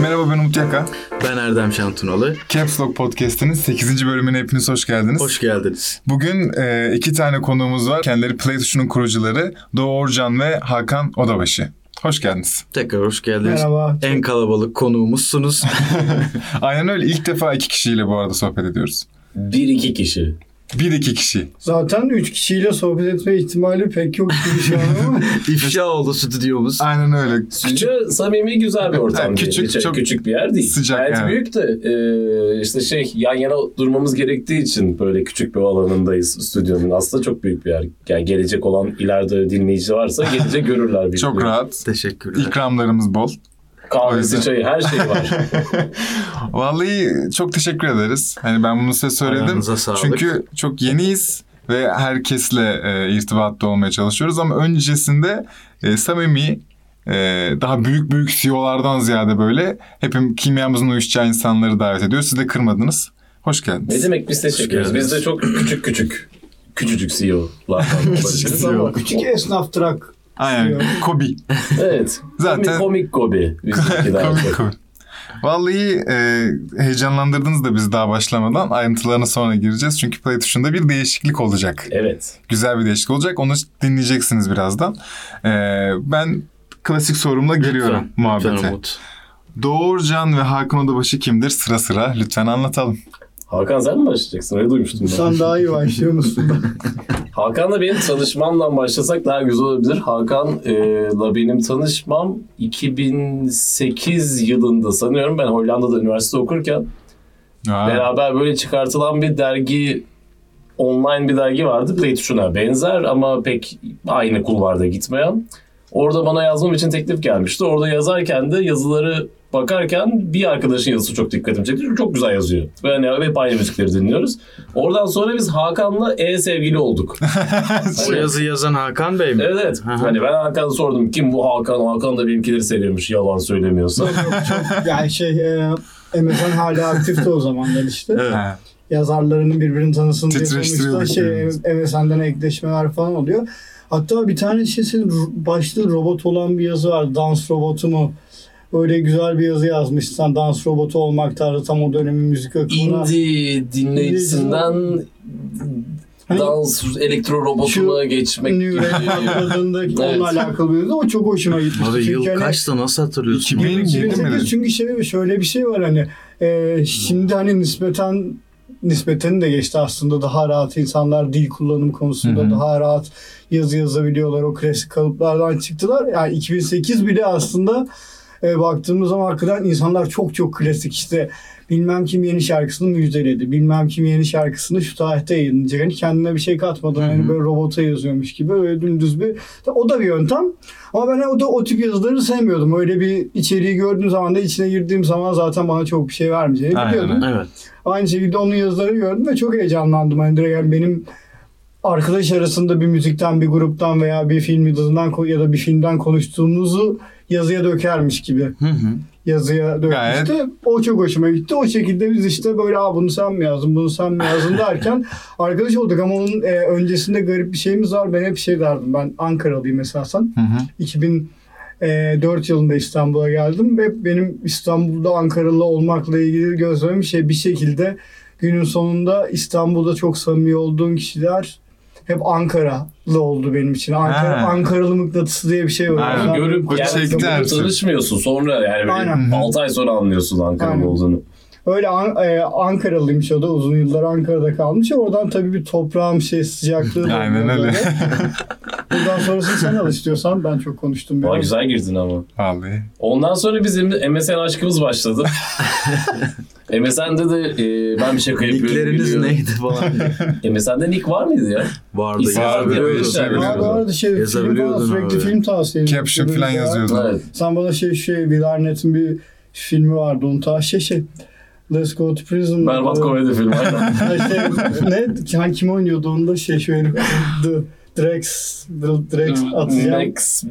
Merhaba ben Umut Yaka. Ben Erdem Şantunalı. Caps Lock Podcast'inin 8. bölümüne hepiniz hoş geldiniz. Hoş geldiniz. Bugün e, iki tane konuğumuz var. Kendileri Play Tuşu'nun kurucuları Doğu Orcan ve Hakan Odabaşı. Hoş geldiniz. Tekrar hoş geldiniz. Merhaba. En kalabalık konuğumuzsunuz. Aynen öyle. İlk defa iki kişiyle bu arada sohbet ediyoruz. Bir iki kişi. Bir iki kişi. Zaten üç kişiyle sohbet etme ihtimali pek yok gibi şu an ama. İfşa oldu stüdyomuz. Aynen öyle. Stüdyo samimi güzel bir ortam. Değil. küçük, çok küçük bir yer değil. sıcak, Gayet evet. büyük de e, işte şey yan yana durmamız gerektiği için böyle küçük bir alanındayız stüdyonun. Aslında çok büyük bir yer. Yani gelecek olan ileride dinleyici varsa gelecek görürler. bizi. Çok rahat. Teşekkürler. İkramlarımız bol. Kahvesi, çayı her şey var. Vallahi çok teşekkür ederiz. Hani ben bunu size söyledim. Çünkü çok yeniyiz ve herkesle e, irtibatta olmaya çalışıyoruz ama öncesinde e, samimi e, daha büyük büyük CEO'lardan ziyade böyle hepim kimyamızın uyuşacağı insanları davet ediyoruz. Siz de kırmadınız. Hoş geldiniz. ne demek biz teşekkür ederiz. Biz de çok küçük küçük küçücük CEO'lardan olabiliriz CEO. ama. Küçük esnaf trak. Aynen. Kobi. Evet. Zaten- Komik, daha Komik komik. Vallahi e, heyecanlandırdınız da biz daha başlamadan ayrıntılarına sonra gireceğiz. Çünkü Play tuşunda bir değişiklik olacak. Evet. Güzel bir değişiklik olacak. Onu dinleyeceksiniz birazdan. E, ben klasik sorumla giriyorum Lütfen, muhabbete. Lütfen Umut. Doğurcan ve Hakan Odabaşı kimdir? Sıra sıra lütfen anlatalım. Hakan sen mi başlayacaksın? Öyle duymuştum ben. Sen daha iyi başlıyor musun? Hakan'la benim tanışmamdan başlasak daha güzel olabilir. Hakan'la benim tanışmam 2008 yılında sanıyorum. Ben Hollanda'da üniversite okurken Aa, beraber böyle çıkartılan bir dergi online bir dergi vardı. Play tuşuna benzer ama pek aynı kulvarda gitmeyen. Orada bana yazmam için teklif gelmişti. Orada yazarken de yazıları bakarken bir arkadaşın yazısı çok dikkatimi çekti. Çünkü çok güzel yazıyor. Ve hani hep aynı müzikleri dinliyoruz. Oradan sonra biz Hakan'la e-sevgili olduk. O yazı yazan Hakan Bey mi? Evet evet. Hani ben Hakan'a sordum kim bu Hakan? Hakan da benimkileri seviyormuş yalan söylemiyorsa. yani şey e, MSN hala aktifti o zamanlar işte. Evet. Yazarlarının birbirini tanısın diye sonuçta şey. MSN'den ekleşmeler falan oluyor. Hatta bir tane şeysi başlığı robot olan bir yazı var. Dans robotu mu? Öyle güzel bir yazı yazmışsın. Dans robotu olmak tarzı tam o dönemin müzik akımına. Indie dinleyicisinden Hani- dans elektro robotuna geçmek New adında Evet. onunla alakalı bir yazı. O çok hoşuma gitmişti. Abi yıl hani- kaçtı nasıl hatırlıyorsun? 2000 Yedi mi? 2008 çünkü şey, şöyle bir şey var hani e, şimdi hani nispeten nispeten de geçti aslında daha rahat insanlar dil kullanım konusunda Hı hı. daha rahat yazı yazabiliyorlar o klasik kalıplardan çıktılar yani 2008 bile aslında e, baktığımız zaman hakikaten insanlar çok çok klasik işte bilmem kim yeni şarkısını müjdeledi bilmem kim yeni şarkısını şu tarihte yayınlayacak hani kendine bir şey katmadan Hı hı. hani böyle robota yazıyormuş gibi öyle dümdüz bir o da bir yöntem ama ben o da o tip yazıları sevmiyordum. Öyle bir içeriği gördüğüm zaman da içine girdiğim zaman zaten bana çok bir şey vermeyeceğini Aynen. biliyordum. Evet. Aynı şekilde onun yazılarını gördüm ve çok heyecanlandım. Hani direkt yani benim arkadaş arasında bir müzikten, bir gruptan veya bir film yıldızından ya da bir filmden konuştuğumuzu yazıya dökermiş gibi Hı hı. yazıya Gayet. dökmüştü. O çok hoşuma gitti. O şekilde biz işte böyle Aa, bunu sen mi yazdın, bunu sen mi yazdın derken arkadaş olduk ama onun e, öncesinde garip bir şeyimiz var. Ben hep şey derdim. Ben Ankaralıyım esasen. Hı hı. 2004 yılında İstanbul'a geldim ve benim İstanbul'da Ankaralı olmakla ilgili gözlemim şey bir şekilde günün sonunda İstanbul'da çok samimi olduğum kişiler hep Ankaralı oldu benim için. Ankara, Ha. Ankaralı mıknatısı diye bir şey var. Aynen. Yani Görüp artık. tanışmıyorsun sonra yani Aynen. böyle 6 ay sonra anlıyorsun Ankara'nın Aynen. olduğunu. Öyle An- e, Ankaralıymış o da uzun yıllar Ankara'da kalmış. Oradan tabii bir toprağım şey sıcaklığı. Aynen öyle. Buradan sonrasını sen al istiyorsan ben çok konuştum. Biraz. güzel girdin ama. Vallahi. Ondan sonra bizim MSN aşkımız başladı. MSN'de de e, ben bir şaka yapıyorum. Nickleriniz neydi falan. MSN'de nick var mıydı ya? Vardı. Vardı, yazabiliyordun. bu arada şey film Yazabiliyordun falan sürekli film tavsiye. Caption falan yazıyordun. Evet. Sen bana şey şey Will Arnett'in bir filmi vardı onu ta şey şey Let's Go to Prison. Berbat komedi filmi aynen. Şey, ne? Hani kim oynuyordu onda şey şöyle Drex, Drex atacağım. Max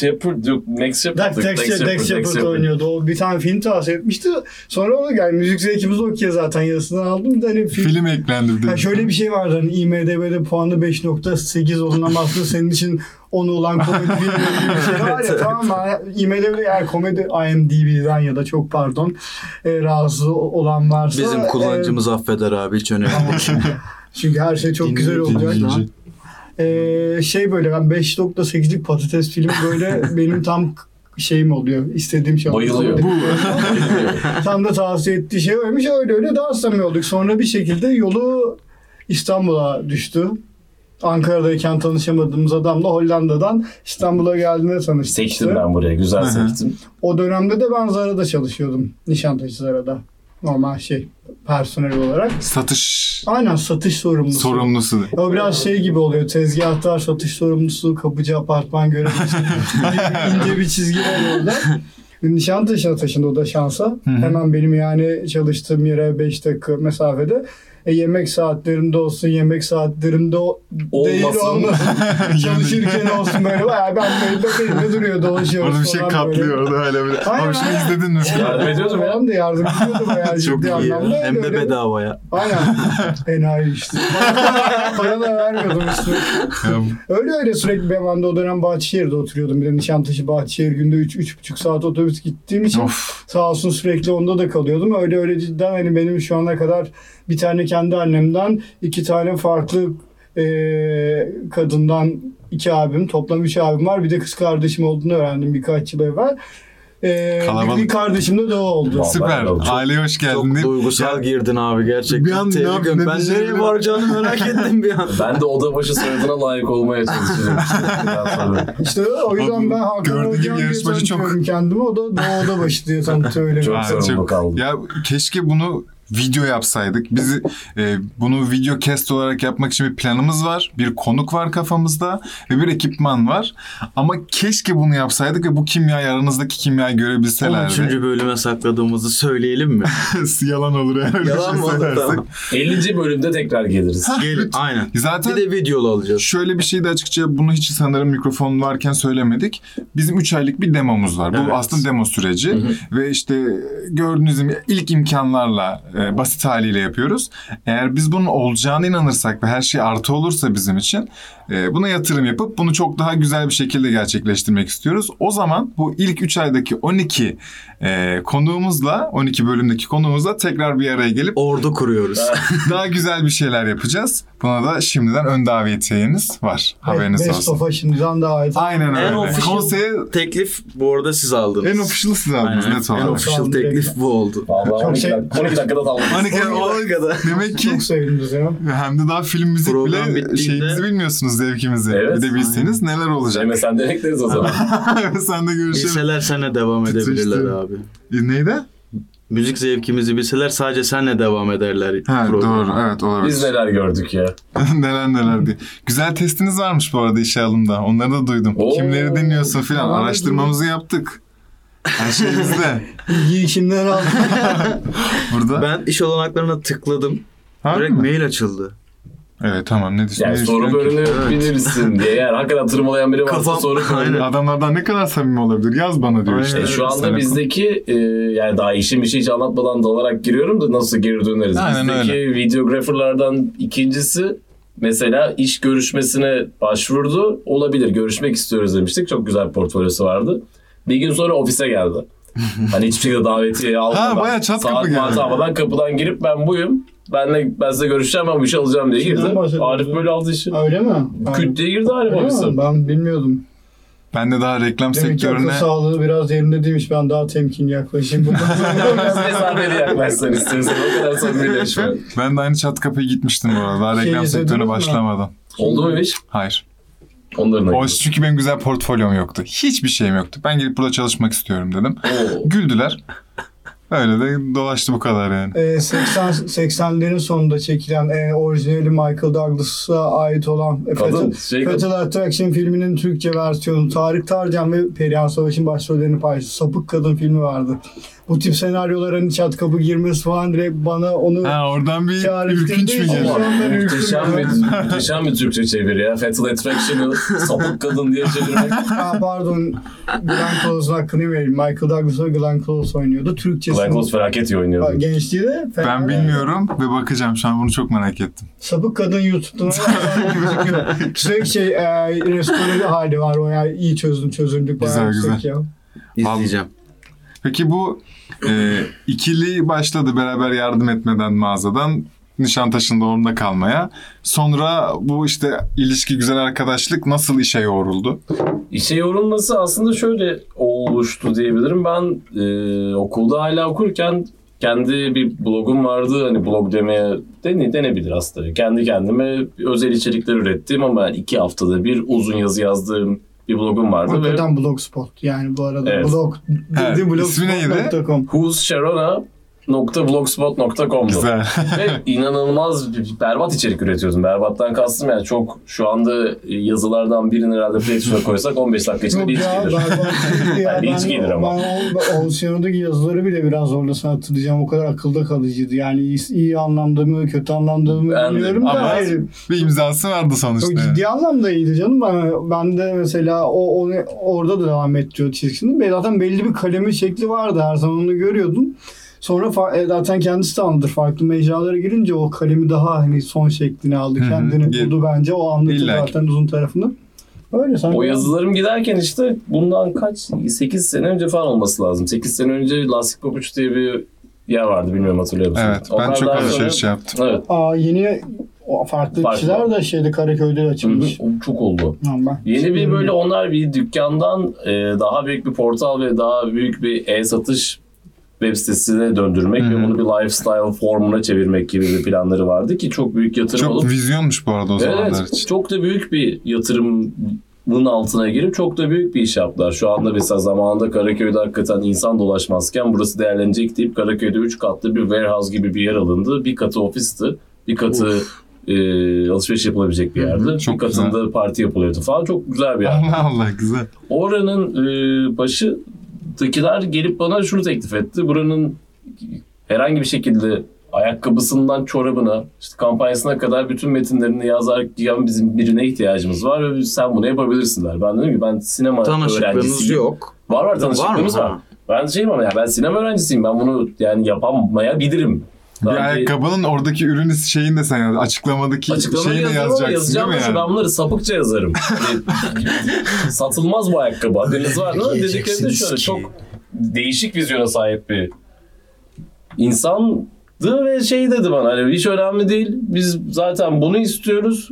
Shepard yok. Max Shepard. Dex, Dex, Dex Shepard oynuyordu. O bir tane film tavsiye etmişti. Sonra o yani müzik zevkimiz okey zaten yarısını aldım. De hani film, Film eklendi. Ha şöyle bir şey vardı hani IMDB'de puanı 5.8 olan ama aslında senin için 10 olan komedi filmi gibi bir şey var ya tamam mı? IMDB'de eğer komedi IMDB'den ya da çok pardon e, rahatsız olan varsa Bizim e, kullanıcımız affeder abi hiç önemli değil. çünkü her şey çok güzel olacak. Dinleyici. Ee, şey böyle ben 5.8'lik patates filmi böyle benim tam şeyim oluyor. istediğim şey oluyor. Bayılıyor. tam da tavsiye ettiği şey oymuş. Öyle öyle daha samimi olduk. Sonra bir şekilde yolu İstanbul'a düştü. Ankara'dayken tanışamadığımız adamla Hollanda'dan İstanbul'a geldiğinde tanıştık. Seçtim ben buraya. Güzel seçtim. O dönemde de ben Zara'da çalışıyordum. Nişantaşı Zara'da. Normal şey personel olarak. Satış Aynen satış sorumlusu. sorumlusu. O biraz şey gibi oluyor. Tezgahtar, satış sorumlusu, kapıcı, apartman görevlisi. ince bir çizgi var orada. Nişantaşı'na taşındı o da şansa. hı. Hemen benim yani çalıştığım yere 5 dakika mesafede. E, yemek saatlerinde olsun, yemek saatlerinde o- değil Olmasın. olmasın. Çalışırken olsun böyle. Bayağı ben böyle elimde duruyor dolaşıyoruz Orada bir şey falan katlıyor böyle. orada öyle bir. Aynen, Abi şunu aynen. izledin mi? Yardım ediyordum ya. Ben de yardım ediyordum bayağı Çok ciddi iyi. anlamda. Hem de Öyle- bedavaya. Aynen. Enayi işte. Para da vermiyordum işte. Ya, Öyle öyle sürekli ben, ben de o dönem Bahçeşehir'de oturuyordum. Bir de Nişantaşı Bahçeşehir günde 3-3,5 saat otobüs gittiğim için of. sağ olsun sürekli onda da kalıyordum. Öyle öyle cidden hani benim şu ana kadar bir tane kendi annemden iki tane farklı eee, kadından iki abim toplam üç abim var. Bir de kız kardeşim olduğunu öğrendim birkaç yıl evvel. Eee Kalabalık. bir, bir kardeşim de o oldu. Vallahi Süper. çok- Aileye hoş geldin. Çok duygusal Ya, girdin abi gerçekten. Bir an ne Tebrik yap- ederim. ne ben nereye varacağını merak ettim bir an. Ben de oda başı soyadına layık olmaya çalışacağım. işte o yüzden ben Hakan gördüğüm Hocam diye yarışmacı çok- kendimi. O da Doğu'da başı diye tanıtıyor öyle. Çok sorumlu çok- kaldım. Ya keşke bunu video yapsaydık. Bizi e, bunu video cast olarak yapmak için bir planımız var. Bir konuk var kafamızda ve bir ekipman var. Ama keşke bunu yapsaydık ve bu kimyayı aranızdaki kimyayı 13. görebilselerdi. bölüme sakladığımızı söyleyelim mi? Yalan olur yani. öyle bir Yalan şey mı olur? Tamam. 50. bölümde tekrar geliriz. Gelin. Aynen. Zaten Bir de videolu alacağız. Şöyle bir şey de açıkça bunu hiç sanırım mikrofon varken söylemedik. Bizim 3 aylık bir demomuz var. Bu Evet. aslında demo süreci ve işte gördüğünüz gibi ilk imkanlarla e, basit haliyle yapıyoruz. Eğer biz bunun olacağına inanırsak ve her şey artı olursa bizim için e, buna yatırım yapıp bunu çok daha güzel bir şekilde gerçekleştirmek istiyoruz. O zaman bu ilk 3 aydaki 12 e, konuğumuzla 12 bölümdeki konuğumuzla tekrar bir araya gelip Ordu kuruyoruz. daha güzel bir şeyler yapacağız. Buna da şimdiden ön davetiyeniz var. Haberiniz Best olsun. of'a şimdiden daha iyi. Aynen En öyle. official Konseye teklif bu arada siz aldınız. en official siz aldınız Aynen. net En olarak. official Aldım teklif bu oldu. Vallahi Çok 12, şey- dak- 12 dakikada tamam. Hani ki o demek ki Çok sevindiniz ya. hem de daha film müzik Program bile bittiğinde- şeyimizi bilmiyorsunuz zevkimizi. Evet. Bir de bilseniz neler olacak. Cem'e sen de bekleriz o zaman. Sen de görüşelim. Bilseler senle devam edebilirler abi. E, Neydi? Müzik zevkimizi bilseler sadece senle devam ederler. Ha, doğru evet olabilir. Biz neler gördük ya. neler neler diye. Güzel testiniz varmış bu arada işe alımda. Onları da duydum. Oo. Kimleri dinliyorsun filan. Araştırmamızı yaptık. Her şey bizde. İyi işimden aldım. Burada. Ben iş olanaklarına tıkladım. Harbi Direkt mi? mail açıldı. Evet tamam ne diyorsun? Yani ne soru düşünüyorsun bölümünü bilirsin diye. Eğer hakikaten tırmalayan biri varsa Kafam- soru. Aynen. Adamlardan ne kadar samimi olabilir? Yaz bana diyor işte. E, şu anda Sana- bizdeki e, yani daha işin bir şey hiç anlatmadan dalarak giriyorum da nasıl geri döneriz. Aynen bizdeki videographerlardan ikincisi mesela iş görüşmesine başvurdu. Olabilir görüşmek istiyoruz demiştik. Çok güzel bir portfolyosu vardı. Bir gün sonra ofise geldi. Hani hiçbir şekilde davetiye almadan. bayağı çat kapı saat geldi. almadan kapıdan girip ben buyum. Benle, ben size görüşeceğim ben bu işi alacağım diye Kimden girdi. bahsediyorsun? Arif böyle aldı işi. Öyle mi? Ben, Küt diye girdi Arif Öyle ofise. Ben bilmiyordum. Ben de daha reklam Demek ki akıl sektörüne... sağlığı biraz yerinde değilmiş. Ben daha temkinli yaklaşayım. Biraz mesafeli yaklaşsan istiyorsan o kadar samimileşme. Ben de aynı çat kapıya gitmiştim bu arada. Daha Şey reklam izlediniz sektörüne mi? başlamadan. Oldu mu iş? Hayır. Onların O çünkü benim güzel portfolyom yoktu. Hiçbir şeyim yoktu. Ben gelip burada çalışmak istiyorum dedim. Güldüler. Öyle de dolaştı bu kadar yani. Ee, 80 80'lerin sonunda çekilen e, orijinali Michael Douglas'a ait olan e, Kadın, Fatal, şey. Fatal Attraction filminin Türkçe versiyonu Tarık Tarcan ve Perihan Savaş'ın başrollerini paylaştı. Sapık Kadın filmi vardı. Bu tip senaryoların çat kapı girmesi falan direkt bana onu Ha oradan bir ürkünç mü ben Muhteşem bir, muhteşem bir Türkçe çeviri ya. Fatal Attraction'ı sapık kadın diye çevirmek. Aa, pardon Glenn Close'un hakkını vereyim. Michael Douglas ve Glenn Close oynuyordu. Türkçesi. Glenn Close felaket iyi oynuyordu. Gençliği de fena Ben bilmiyorum ve bakacağım şu an bunu çok merak ettim. Sapık kadın YouTube'dan. Sürekli şey e, restore hali var o ya iyi çözdüm çözüldük. Güzel, güzel. Ya. İzleyeceğim. Peki bu e, ikili başladı beraber yardım etmeden mağazadan Nişantaşı'nda orada kalmaya. Sonra bu işte ilişki güzel arkadaşlık nasıl işe yoğruldu? İşe yorulması aslında şöyle oluştu diyebilirim. Ben e, okulda hala okurken kendi bir blogum vardı. Hani blog demeye dene, denebilir aslında. Kendi kendime özel içerikler ürettiğim ama iki haftada bir uzun yazı yazdığım bir blogum vardı. ve Hakikaten blogspot yani bu arada. Evet. Blog Ha, dedi ismi neydi? blogspot.com. who'ssharona.blogspot.com'du. Güzel. Ve inanılmaz bir- berbat içerik üretiyordum. Berbattan kastım yani çok şu anda yazılardan birini herhalde PlayStation'a koysak 15 dakika içinde bir ya gelir. Yani ben, hiç gelir ama. Ben o Oceano'daki yazıları bile biraz orada sana hatırlayacağım. O kadar akılda kalıcıydı. Yani iyi, iyi anlamda mı kötü anlamda mı Ben de- bilmiyorum da. ama- hayır. Bir imzası vardı Çok sonuçta. yani. ciddi anlamda iyiydi canım. Ben, ben de mesela o, o orada da devam ettiriyor çizgisini. Zaten belli bir kalemi şekli vardı. Her zaman onu görüyordum. Sonra fa- e, zaten kendisi de anlatır. Farklı mecralara girince o kalemi daha hani son şeklini aldı. Hı hı. Kendini buldu bence. O anlatır İlla zaten uzun tarafını. Öyle sen O yazılarım giderken işte bundan kaç 8 sene önce falan olması lazım. 8 sene önce Lastik Pabuç diye bir yer vardı bilmiyorum hatırlıyor musun? Evet ben Onlar çok daha alışveriş sonra- yaptım. Evet. Aa, yeni o farklı, Farklı. kişiler de şeyde Karaköy'de Hı hı, açılmış. o çok oldu. Ben- Yeni bir böyle onlar bir dükkandan e, daha büyük bir portal ve daha büyük bir e-satış web sitesine döndürmek Hı hı. ve bunu bir lifestyle formuna çevirmek gibi bir planları vardı ki çok büyük yatırım Çok olup vizyonmuş bu arada o zamanlar Evet, için. çok da büyük bir yatırımın altına girip çok da büyük bir iş yaptılar. Şu anda mesela zamanında Karaköy'de hakikaten insan dolaşmazken burası değerlenecek deyip Karaköy'de 3 katlı bir warehouse gibi bir yer alındı. Bir katı ofisti, bir katı e, alışveriş yapılabilecek bir hı, yerdi. çok bir katında parti yapılıyordu falan. Çok güzel bir yer. Allah Allah güzel. Oranın e, başındakiler gelip bana şunu teklif etti. Buranın herhangi bir şekilde ayakkabısından çorabına, işte kampanyasına kadar bütün metinlerini yazarken bizim birine ihtiyacımız var ve sen bunu yapabilirsin der. Ben dedim ki ben sinema öğrencisiyim. yok. Var var tanışıklığımız Var var. mı? Ben şeyim ama ya ben sinema öğrencisiyim. Ben bunu yani yapamayabilirim. Bir Daha önce- ayakkabının oradaki ürün şeyini de sen yaz. Açıklamadaki Açıklamayı şeyini yazacaksın değil yazacağım mi da şu, yani? ben bunları sapıkça yazarım. Satılmaz bu ayakkabı. Haberiniz var mı? Dedikleri de Giyeceksiniz şöyle ki. çok değişik vizyona sahip bir insandı ve şey dedi bana hani hiç önemli değil. Biz zaten bunu istiyoruz.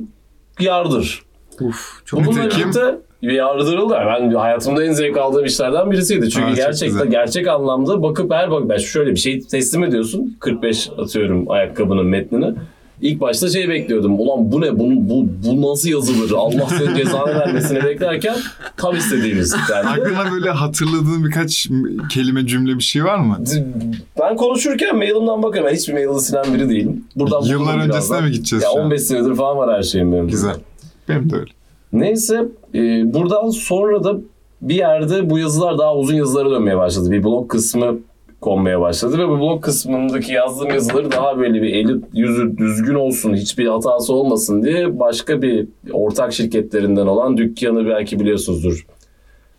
Yardır. Uf, çok Bununla Nitekim- birlikte yardırıldı. Ben hayatımda en zevk aldığım işlerden birisiydi. Çünkü Aa, gerçekten güzel. gerçek anlamda bakıp her bak ben şöyle bir şey teslim ediyorsun. 45 atıyorum ayakkabının metnini. İlk başta şey bekliyordum. Ulan bu ne? Bu, bu, bu nasıl yazılır? Allah senin cezanı vermesini beklerken tam istediğimiz. Yani Aklına böyle hatırladığın birkaç kelime cümle bir şey var mı? ben konuşurken mailimden bakarım. Ben hiçbir maili silen biri değilim. Buradan Yıllar öncesine birazdan. mi gideceğiz Ya şu an? 15 senedir falan var her şeyim benim. Güzel. Benim de öyle. Neyse e, buradan sonra da bir yerde bu yazılar daha uzun yazılara dönmeye başladı. Bir blog kısmı konmaya başladı ve bu blog kısmındaki yazdığım yazıları daha böyle bir eli yüzü düzgün olsun, hiçbir hatası olmasın diye başka bir ortak şirketlerinden olan dükkanı belki biliyorsunuzdur.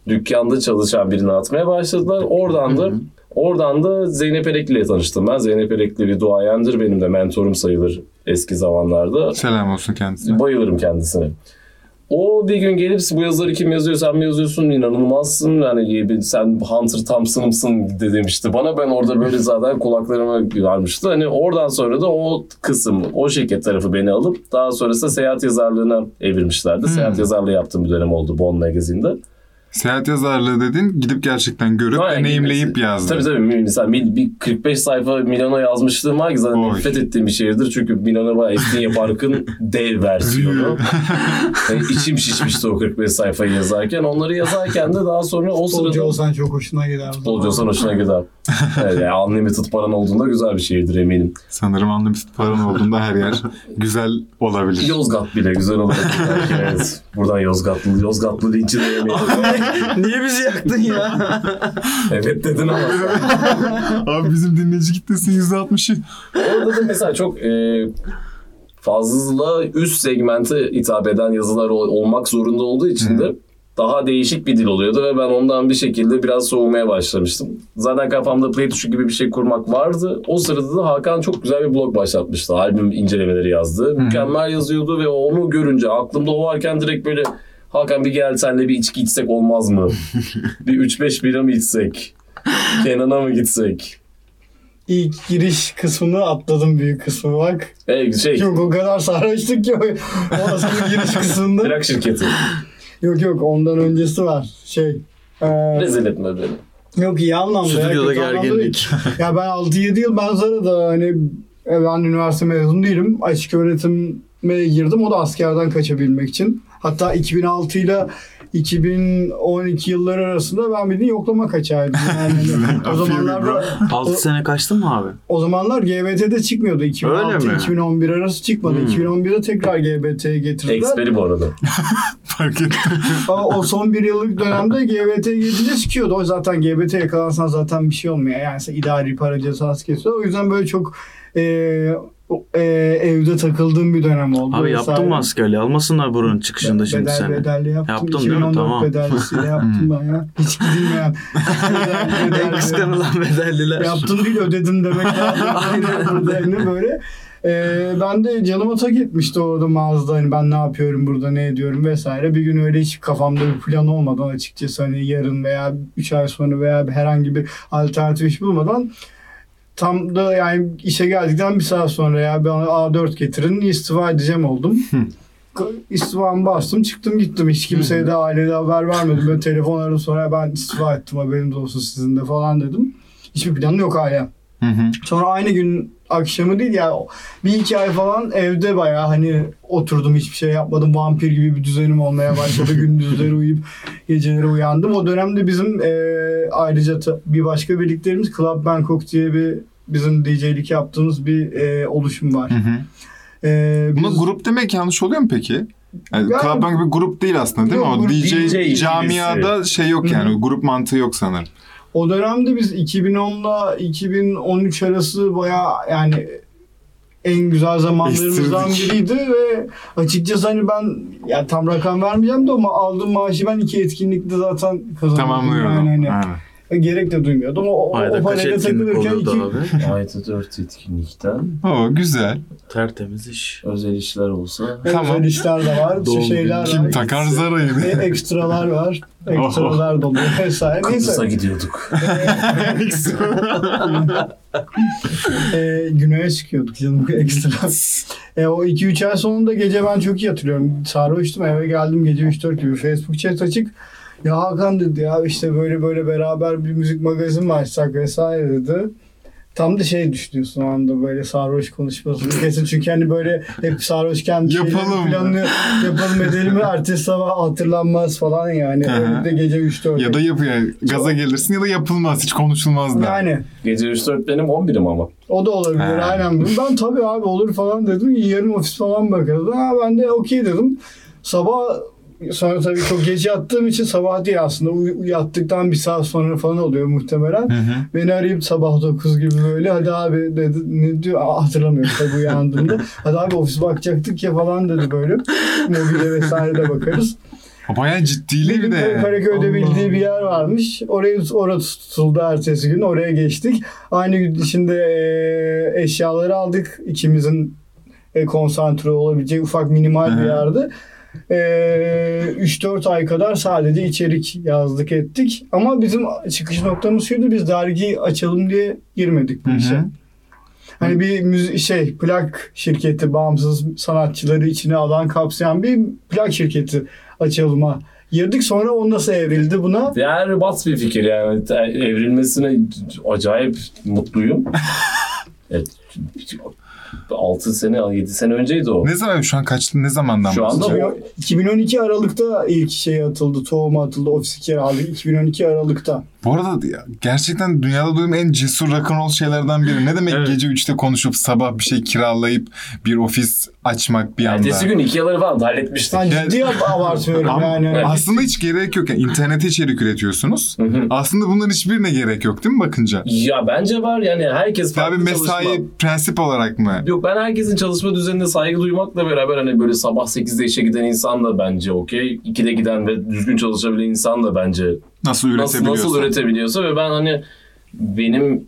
Dükkanda çalışan birini atmaya başladılar. Oradan da oradan da Zeynep Erekli ile tanıştım ben. Zeynep Erekli bir duayendir. Benim de mentorum sayılır eski zamanlarda. Selam olsun kendisine. Bayılırım kendisine. O bir gün gelip bu yazıları kim yazıyor sen mi yazıyorsun? İnanılmazsın. Yani sen Hunter Thompson'ımsın de demişti. Bana ben orada böyle zaten kulaklarıma varmıştı. Hani oradan sonra da o kısım o şirket tarafı beni alıp daha sonrasında seyahat yazarlığına evirmişlerdi. Hmm. seyahat yazarlığı yaptığım bir dönem oldu Bon Magazine'de Seyahat yazarlığı dedin gidip gerçekten görüp Aynen, deneyimleyip gitmesi. yazdın. Tabii tabii. Mesela mil- bir 45 sayfa Milano yazmışlığım var ki zaten Oy. nefret ettiğim bir şehirdir. Çünkü Milano var Estinye Park'ın dev versiyonu. Yani içim şişmişti o 45 sayfayı yazarken. Onları yazarken de daha sonra o Futbolcu sırada... olsan çok hoşuna gider. Futbolcu olsan hoşuna gider. Evet, yani unlimited paran olduğunda güzel bir şehirdir eminim. Sanırım unlimited paran olduğunda her yer güzel olabilir. Yozgat bile güzel olabilir. evet. Buradan Yozgatlı, Yozgatlı linçi de yemeyelim. Niye bizi yaktın ya? evet dedin ama. Abi bizim dinleyici kitlesinin %60'ı. Orada da mesela çok e, fazla üst segmente hitap eden yazılar ol- olmak zorunda olduğu için de daha değişik bir dil oluyordu ve ben ondan bir şekilde biraz soğumaya başlamıştım. Zaten kafamda play tuşu gibi bir şey kurmak vardı. O sırada da Hakan çok güzel bir blog başlatmıştı. Albüm incelemeleri yazdı. Mükemmel yazıyordu ve onu görünce aklımda o varken direkt böyle Hakan bir gel senle bir içki içsek olmaz mı? bir 3-5 bira mı içsek? Kenan'a mı gitsek? İlk giriş kısmını atladım büyük kısmı bak. E, şey, Yok o kadar sarhoştuk ki o, aslında giriş kısmında. plak şirketi. Yok yok ondan öncesi var. Şey. E, Rezil etme beni. yok iyi anlamda. ya, Stüdyoda değil. gerginlik. Ya ben 6-7 yıl ben Zara'da hani e, ben üniversite mezunu değilim. Açık öğretime girdim. O da askerden kaçabilmek için. Hatta 2006 ile 2012 yılları arasında ben bildiğin yoklama kaçağıydım. Yani hani o zamanlar da 6 sene kaçtın mı abi? o zamanlar GBT'de çıkmıyordu. Öyle 2006 mi? 2011 arası çıkmadı. Hmm. 2011'de tekrar GBT'ye getirdiler. Eksperi bu arada. Fark ettim. Ama o son bir yıllık dönemde GBT gelince çıkıyordu. O zaten GBT yakalansan zaten bir şey olmuyor. Yani sen idari para cezası kesiyor. O yüzden böyle çok e, e, evde takıldığım bir dönem oldu. Abi yaptın mı askerliği? Almasınlar buranın çıkışında şimdi Bedel, seni. Bedelli yaptım. Yaptın değil mi? 2014 Tamam. bedellisiyle yaptım ben ya. Hiç gidilmeyen. En kıskanılan bedelliler. Yaptım değil ödedim demek lazım. Aynen. Aynen böyle. Ee, ben de canıma tak etmişti orada mağazada hani ben ne yapıyorum burada ne ediyorum vesaire. Bir gün öyle hiç kafamda bir plan olmadan açıkçası hani yarın veya 3 ay sonra veya herhangi bir alternatif iş bulmadan tam da yani işe geldikten bir saat sonra ya bana A4 getirin istifa edeceğim oldum. İstifamı bastım çıktım gittim. Hiç kimseye de ailede haber vermedim. Böyle telefon aradım sonra ben istifa ettim haberiniz olsun sizin de falan dedim. Hiçbir planı yok hala. Sonra aynı gün akşamı değil ya bir iki ay falan evde bayağı hani oturdum hiçbir şey yapmadım. Vampir gibi bir düzenim olmaya başladı. Gündüzleri uyuyup geceleri uyandım. O dönemde bizim e, ayrıca bir başka birliklerimiz Club Bangkok diye bir bizim DJ'lik yaptığımız bir e, oluşum var. Hı hı. E, Buna biz- grup demek yanlış oluyor mu peki? Yani Yani- Club Bang bir grup değil aslında değil mi? Yok, O grup DJ, DJ camiada şey yok yani. O grup mantığı yok sanırım. O dönemde biz 2010'la 2013 arası bayağı yani en güzel zamanlarımızdan biriydi ve açıkçası hani ben ya tam rakam vermeyeceğim de ama aldığım maaşı ben iki etkinlikte zaten kazandım. Tamamlıyorum. Yani hani Aynen. Gerek de duymuyordum. O, o, o Ayda kaç etkinlik oluyordu iki, abi? Ayda 4 etkinlikten Oo güzel. Tertemiz iş. özel işler olsa. Tamam. özel işler de var, Doğum şeyler günü. Kim var. takar zarayı? E, ekstralar var. Ekstralar dolu vesaire. Kıbrıs'a Neyse. gidiyorduk. e, güneye çıkıyorduk canım ekstra. E, o 2-3 ay sonunda gece ben çok iyi hatırlıyorum. Sarhoştum eve geldim gece 3-4 gibi Facebook chat açık. Ya Hakan dedi ya işte böyle böyle beraber bir müzik magazin mi açsak vesaire dedi. Tam da şey düşünüyorsun o anda böyle sarhoş konuşmasını kesin çünkü hani böyle hep sarhoşken Yapalım. planını yapalım edelim ertesi sabah hatırlanmaz falan yani. Öyle de gece 3-4. ya da yap yani gaza gelirsin ya da yapılmaz. Hiç konuşulmaz da. yani Gece 3-4 benim 11'im ama. O da olabilir Ha. aynen. Ben tabii abi olur falan dedim. Yarın ofis falan bakarız. Ha, ben de okey dedim. Sabah sonra tabii çok geç yattığım için sabah değil aslında. Uy- yattıktan bir saat sonra falan oluyor muhtemelen. Hı hı. Beni arayıp sabah 9 gibi böyle hadi abi dedi. Ne diyor? Aa, hatırlamıyorum tabii uyandığımda. hadi abi ofis bakacaktık ya falan dedi böyle. Mobilya vesaire de bakarız. Bayağı ciddili bir de. Karaköy'de Allah bildiği bir yer varmış. Oraya orada tutuldu ertesi gün. Oraya geçtik. Aynı gün içinde eşyaları aldık. İkimizin konsantre olabileceği ufak minimal bir Hı hı. yerdi. E, 3-4 ay kadar sadece içerik yazdık ettik. Ama bizim çıkış noktamız şuydu. Biz dergi açalım diye girmedik bu Hı hı. işe. Hani bir müzik şey plak şirketi bağımsız sanatçıları içine alan kapsayan bir plak şirketi açılıma girdik. Sonra o nasıl evrildi buna? Yani bat bir fikir yani evrilmesine acayip mutluyum. evet, 6 sene 7 sene önceydi o. Ne zaman şu an kaç ne zamandan Şu anda bahsediyorsun? bu 2012 Aralık'ta ilk şey atıldı. Tohum atıldı. Ofis kiraladık. 2012 Aralık'ta. Bu arada ya, gerçekten dünyada duyduğum en cesur rock'n'roll şeylerden biri. Ne demek Evet. gece 3'te konuşup sabah bir şey kiralayıp bir ofis açmak bir anda. ertesi gün iki yılları falan da halletmiştik. Ben Ya- ciddi abartıyorum Ama yani. Evet. aslında hiç gerek yok. Yani internete içerik üretiyorsunuz. Hı hı. Aslında bunların hiçbirine gerek yok değil mi bakınca? Ya bence var yani herkes Ya farklı bir mesai çalışma- prensip olarak mı? Yok ben herkesin çalışma düzenine saygı duymakla beraber hani böyle sabah 8'de işe giden insan da bence okey. 2'de giden ve düzgün çalışabilen insan da bence Nasıl nasıl, üretebiliyorsun? nasıl üretebiliyorsa ve ben hani benim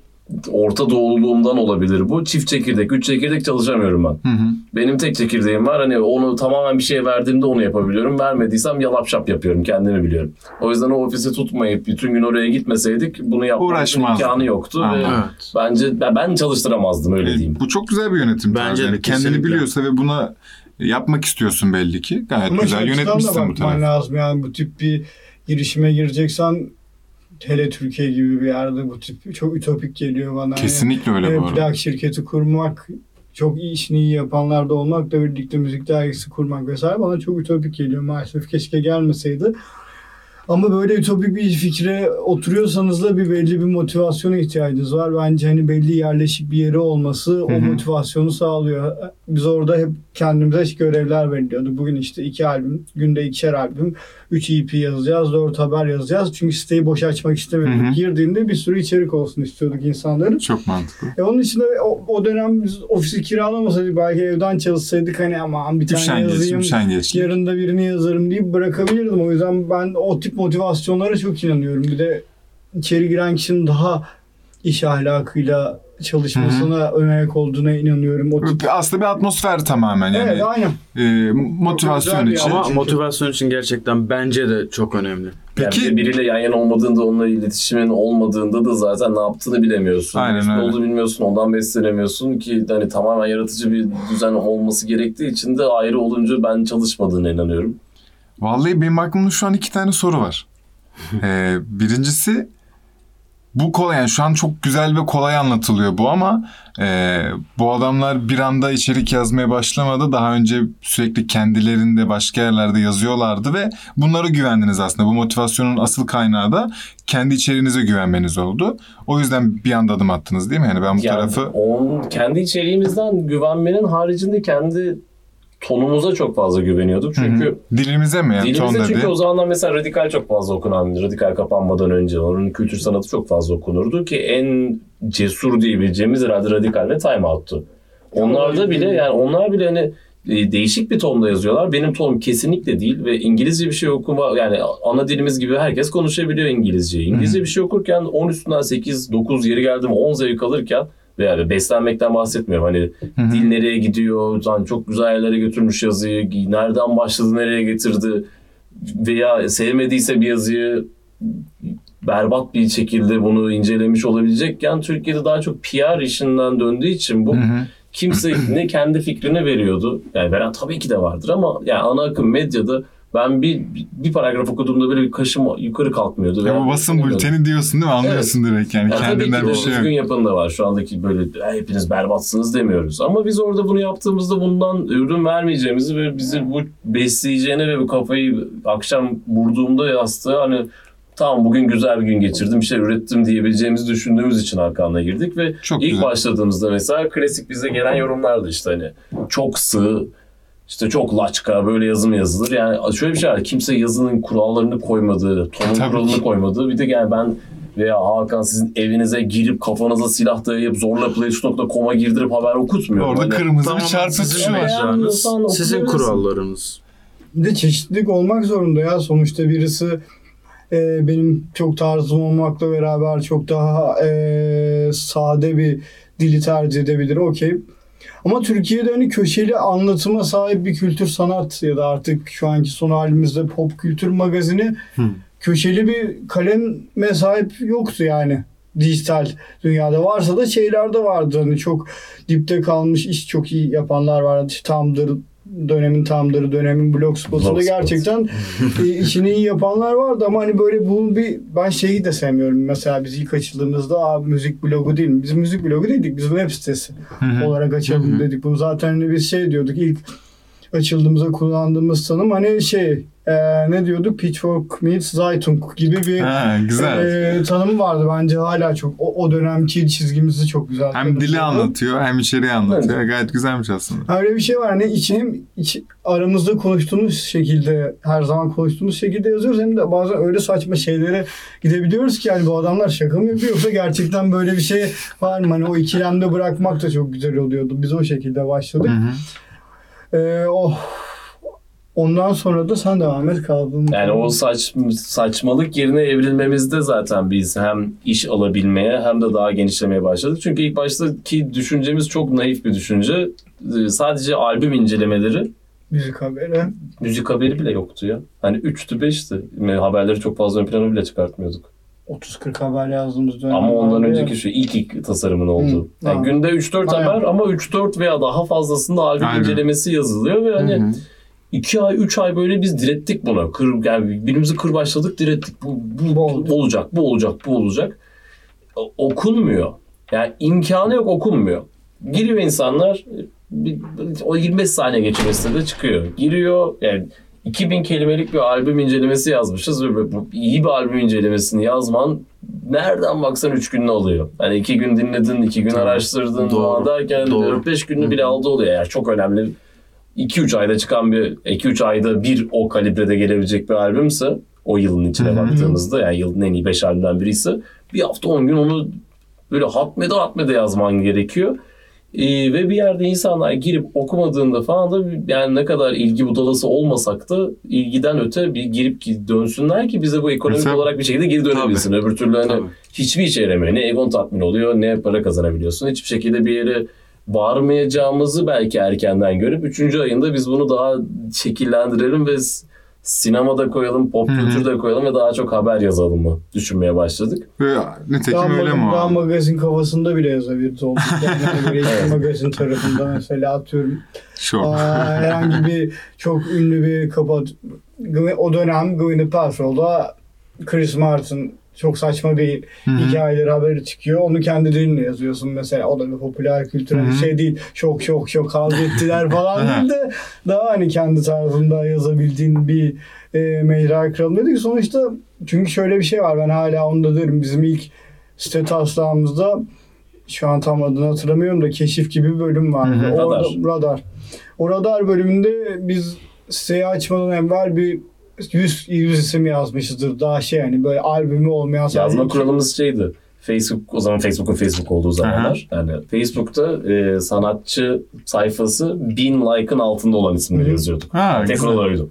Orta Doğuluğumdan olabilir bu. Çift çekirdek, üç çekirdek çalışamıyorum ben. Hı hı. Benim tek çekirdeğim var. Hani onu tamamen bir şey verdiğimde onu yapabiliyorum. Vermediysem yalap şap yapıyorum. Kendimi biliyorum. O yüzden o ofisi tutmayıp bütün gün oraya gitmeseydik bunu yapmamızın imkanı yoktu. Ve Anladım. Evet. bence ben- ben çalıştıramazdım öyle E, diyeyim. Bu çok güzel bir yönetim Bence Yani kendini biliyorsa ve buna yapmak istiyorsun belli ki. Gayet Ama güzel yönetmişsin bu tarafı. lazım. Yani bu tip bir girişime gireceksen hele Türkiye gibi bir yerde bu tip çok ütopik geliyor bana. Kesinlikle öyle Yani, bu e, arada. plak şirketi kurmak çok iyi işini iyi yapanlar da olmakla birlikte müzik dergisi kurmak vesaire bana çok ütopik geliyor maalesef. Keşke gelmeseydi. Ama böyle ütopik bir fikre oturuyorsanız da bir belli bir motivasyona ihtiyacınız var. Bence hani belli yerleşik bir yeri olması o Hı hı. motivasyonu sağlıyor. Biz orada hep kendimize görevler belirliyorduk. Bugün işte iki albüm, günde ikişer albüm, üç EP yazacağız, dört haber yazacağız. Çünkü siteyi boş açmak istemedik. Hı hı. Girdiğinde bir sürü içerik olsun istiyorduk insanların. Çok mantıklı. E onun için de o, o dönem biz ofisi kiralamasaydık belki evden çalışsaydık hani aman bir tane Üşengeç, yazayım. üşengeç. Yarın da birini yazarım deyip bırakabilirdim. O yüzden ben o tip motivasyonlara çok inanıyorum. Bir de içeri giren kişinin daha iş ahlakıyla çalışmasına önayak olduğuna inanıyorum. O tip... Aslında bir atmosfer tamamen yani. Evet aynen. e, motivasyon için. ama- Çünkü- motivasyon için gerçekten bence de çok önemli. Peki Yani biriyle yan yana olmadığında, onunla iletişimin olmadığında da zaten ne yaptığını bilemiyorsun. Aynen Ne öyle. olduğunu bilmiyorsun, ondan beslenemiyorsun ki hani tamamen yaratıcı bir düzen olması gerektiği için de ayrı olunca ben çalışmadığına inanıyorum. Vallahi benim aklımda şu an iki tane soru var. Ee, birincisi bu kolay yani şu an çok güzel ve kolay anlatılıyor bu ama e, bu adamlar bir anda içerik yazmaya başlamadı. Daha önce sürekli kendilerinde başka yerlerde yazıyorlardı ve bunlara güvendiniz aslında. Bu motivasyonun asıl kaynağı da kendi içeriğinize güvenmeniz oldu. O yüzden bir anda adım attınız değil mi? Yani ben bu Yani tarafı onun kendi içeriğimizden güvenmenin haricinde kendi tonumuza çok fazla güveniyorduk. Çünkü Hı hı. dilimize mi yani Dilimize ton çünkü dedi. o zamanlar mesela radikal çok fazla okunan, radikal kapanmadan önce onun kültür sanatı çok fazla okunurdu ki en cesur diyebileceğimiz herhalde radikal ve time out'tu. Onlar da bile yani onlar bile hani e, değişik bir tonda yazıyorlar. Benim tonum kesinlikle değil ve İngilizce bir şey okuma yani ana dilimiz gibi herkes konuşabiliyor İngilizceyi. İngilizce bir şey okurken 10 üstünden 8, 9 yeri geldim 10 zevk alırken yani beslenmekten bahsetmiyorum. Hani Hı hı. dil nereye gidiyor, yani çok güzel yerlere götürmüş yazıyı, nereden başladı nereye getirdi veya sevmediyse bir yazıyı berbat bir şekilde bunu incelemiş olabilecekken Türkiye'de daha çok PR işinden döndüğü için bu Hı hı. kimse ne kendi fikrini veriyordu. Yani veren tabii ki de vardır ama yani ana akım medyada ben bir bir paragraf okuduğumda böyle bir kaşım yukarı kalkmıyordu. Ya bu basın bülteni diyorsun değil mi? Anlıyorsun direkt yani Ya tabii kendinden bir şey yok. düzgün yapın da var. Şu andaki böyle "Ya hepiniz berbatsınız demiyoruz. Ama biz orada bunu yaptığımızda bundan ürün vermeyeceğimizi ve bizi bu besleyeceğini ve bu kafayı akşam vurduğumda yastığa hani tamam bugün güzel bir gün geçirdim bir şey ürettim diyebileceğimizi düşündüğümüz için Hakan'la girdik ve Çok ilk güzel. başladığımızda mesela klasik bize gelen yorumlardı işte hani çok sığ işte çok laçka böyle yazım yazılır. Yani şöyle bir şey var. Kimse yazının kurallarını koymadığı, tonun Tabii kuralını ki. koymadığı. Bir de yani ben veya Hakan sizin evinize girip kafanıza silah dayayıp zorla playtune.com'a girdirip haber okutmuyor. Orada Hani kırmızı bir Tamamen çarpı sizin mecranız, sizin kurallarınız. Bir de çeşitlilik olmak zorunda ya. Sonuçta birisi e, benim çok tarzım olmakla beraber çok daha e, sade bir dili tercih edebilir. Okey. Ama Türkiye'de hani köşeli anlatıma sahip bir kültür sanat ya da artık şu anki son halimizde pop kültür magazini Hı. köşeli bir kaleme sahip yoktu yani dijital dünyada. Varsa da şeyler de vardı. Hani çok dipte kalmış iş çok iyi yapanlar vardı. Tumblr dönemin tamları, dönemin blog spotunda gerçekten e, işini iyi yapanlar vardı ama hani böyle bu bir ben şeyi de sevmiyorum. Mesela biz ilk açıldığımızda abi müzik blogu değil mi? Biz müzik blogu değildik. Biz web sitesi olarak açalım dedik. Bunu zaten hani biz şey diyorduk ilk açıldığımızda kullandığımız tanım hani şey e, ne diyorduk? Pitchfork meets Zeitung gibi bir Ha, güzel. e, tanımı vardı bence hala çok o, o dönemki çizgimizi çok güzel. Hem dili anlatıyor hem içeriği anlatıyor. Gayet güzelmiş aslında. Öyle bir şey var hani içi hem iç, aramızda konuştuğumuz şekilde her zaman konuştuğumuz şekilde yazıyoruz hem de bazen öyle saçma şeylere gidebiliyoruz ki yani bu adamlar şaka mı yapıyor yoksa gerçekten böyle bir şey var mı? Hani o ikilemde bırakmak da çok güzel oluyordu. Biz o şekilde başladık. Hı hı. Ee, oh. Ondan sonra da sen devam et kaldın. Yani o saç, saçmalık yerine evrilmemizde zaten biz hem iş alabilmeye hem de daha genişlemeye başladık. Çünkü ilk baştaki düşüncemiz çok naif bir düşünce. Ee, Sadece albüm incelemeleri, müzik haberi. müzik haberi bile yoktu ya. Hani 3'tü 5'ti. Haberleri çok fazla ön plana bile çıkartmıyorduk. 30-40 haber yazdığımız dönem. Ama ondan önceki şu ilk ilk tasarımın olduğu. Hı, Yani günde 3-4 Aynen. haber ama 3-4 veya daha fazlasında albüm Aynen. incelemesi yazılıyor ve hani Hı hı. 2 ay 3 ay böyle biz direttik buna. Kır, yani birbirimizi kır başladık direttik. Bu, bu, Bu oldu. olacak, bu olacak, bu olacak. Okunmuyor. Yani imkanı yok okunmuyor. Giriyor insanlar bir- o 25 saniye geçiyor sitede çıkıyor. Giriyor yani 2000 kelimelik bir albüm incelemesi yazmışız ve bu iyi bir albüm incelemesini yazman nereden baksan 3 gününü alıyor. Hani 2 gün dinledin, 2 gün araştırdın Doğru. derken Doğru. 4-5 gününü bile aldı oluyor. Yani çok önemli 2-3 ayda çıkan bir 2-3 ayda bir o kalibrede gelebilecek bir albümse o yılın içine baktığımızda yani yılın en iyi 5 albümden biriyse bir hafta 10 gün onu böyle hatmede hatmede yazman gerekiyor. Ee, ve bir yerde insanlar girip okumadığında falan da yani ne kadar ilgi budalası olmasak da ilgiden öte bir girip ki dönsünler ki bize bu ekonomik Mesela- olarak bir şekilde geri dönebilsin. Öbür türlü hani Tabii. hiçbir işe yaramıyor. Ne egon tatmin oluyor ne para kazanabiliyorsun. Hiçbir şekilde bir yere varmayacağımızı belki erkenden görüp 3. ayında biz bunu daha şekillendirelim ve sinemada koyalım, pop kültürde koyalım ve daha çok haber yazalım mı düşünmeye başladık. Ve nitekim Daha, öyle mi daha magazin kafasında bile yazabiliriz olduk. Yani Evet. magazin tarafında mesela atıyorum. Aa, herhangi bir çok ünlü bir kapat o dönem Gwyneth Paltrow'da Chris Martin çok saçma bir Hı hı. hikayeleri haberi çıkıyor. Onu kendi dilinle yazıyorsun mesela. O da bir popüler kültürel Hı hı. şey değil. Şok şok şok kavga ettiler falan değil de daha hani kendi tarzında yazabildiğin bir e, mecra kralı dedik. Sonuçta çünkü şöyle bir şey var. Ben hala onda derim. Bizim ilk site taslağımızda şu an tam adını hatırlamıyorum da keşif gibi bir bölüm vardı. Hı hı. Orada, Radar. radar. O radar bölümünde biz siteyi açmadan evvel bir 100, 100 isim yazmışızdır. Daha şey hani böyle albümü olmayan sadece Yazma iki- kuralımız şeydi. Facebook o zaman Facebook'un Facebook olduğu zamanlar. Yani Facebook'ta e, sanatçı sayfası bin like'ın altında olan isimleri yazıyorduk. Ha, Tek güzel. kural oydu.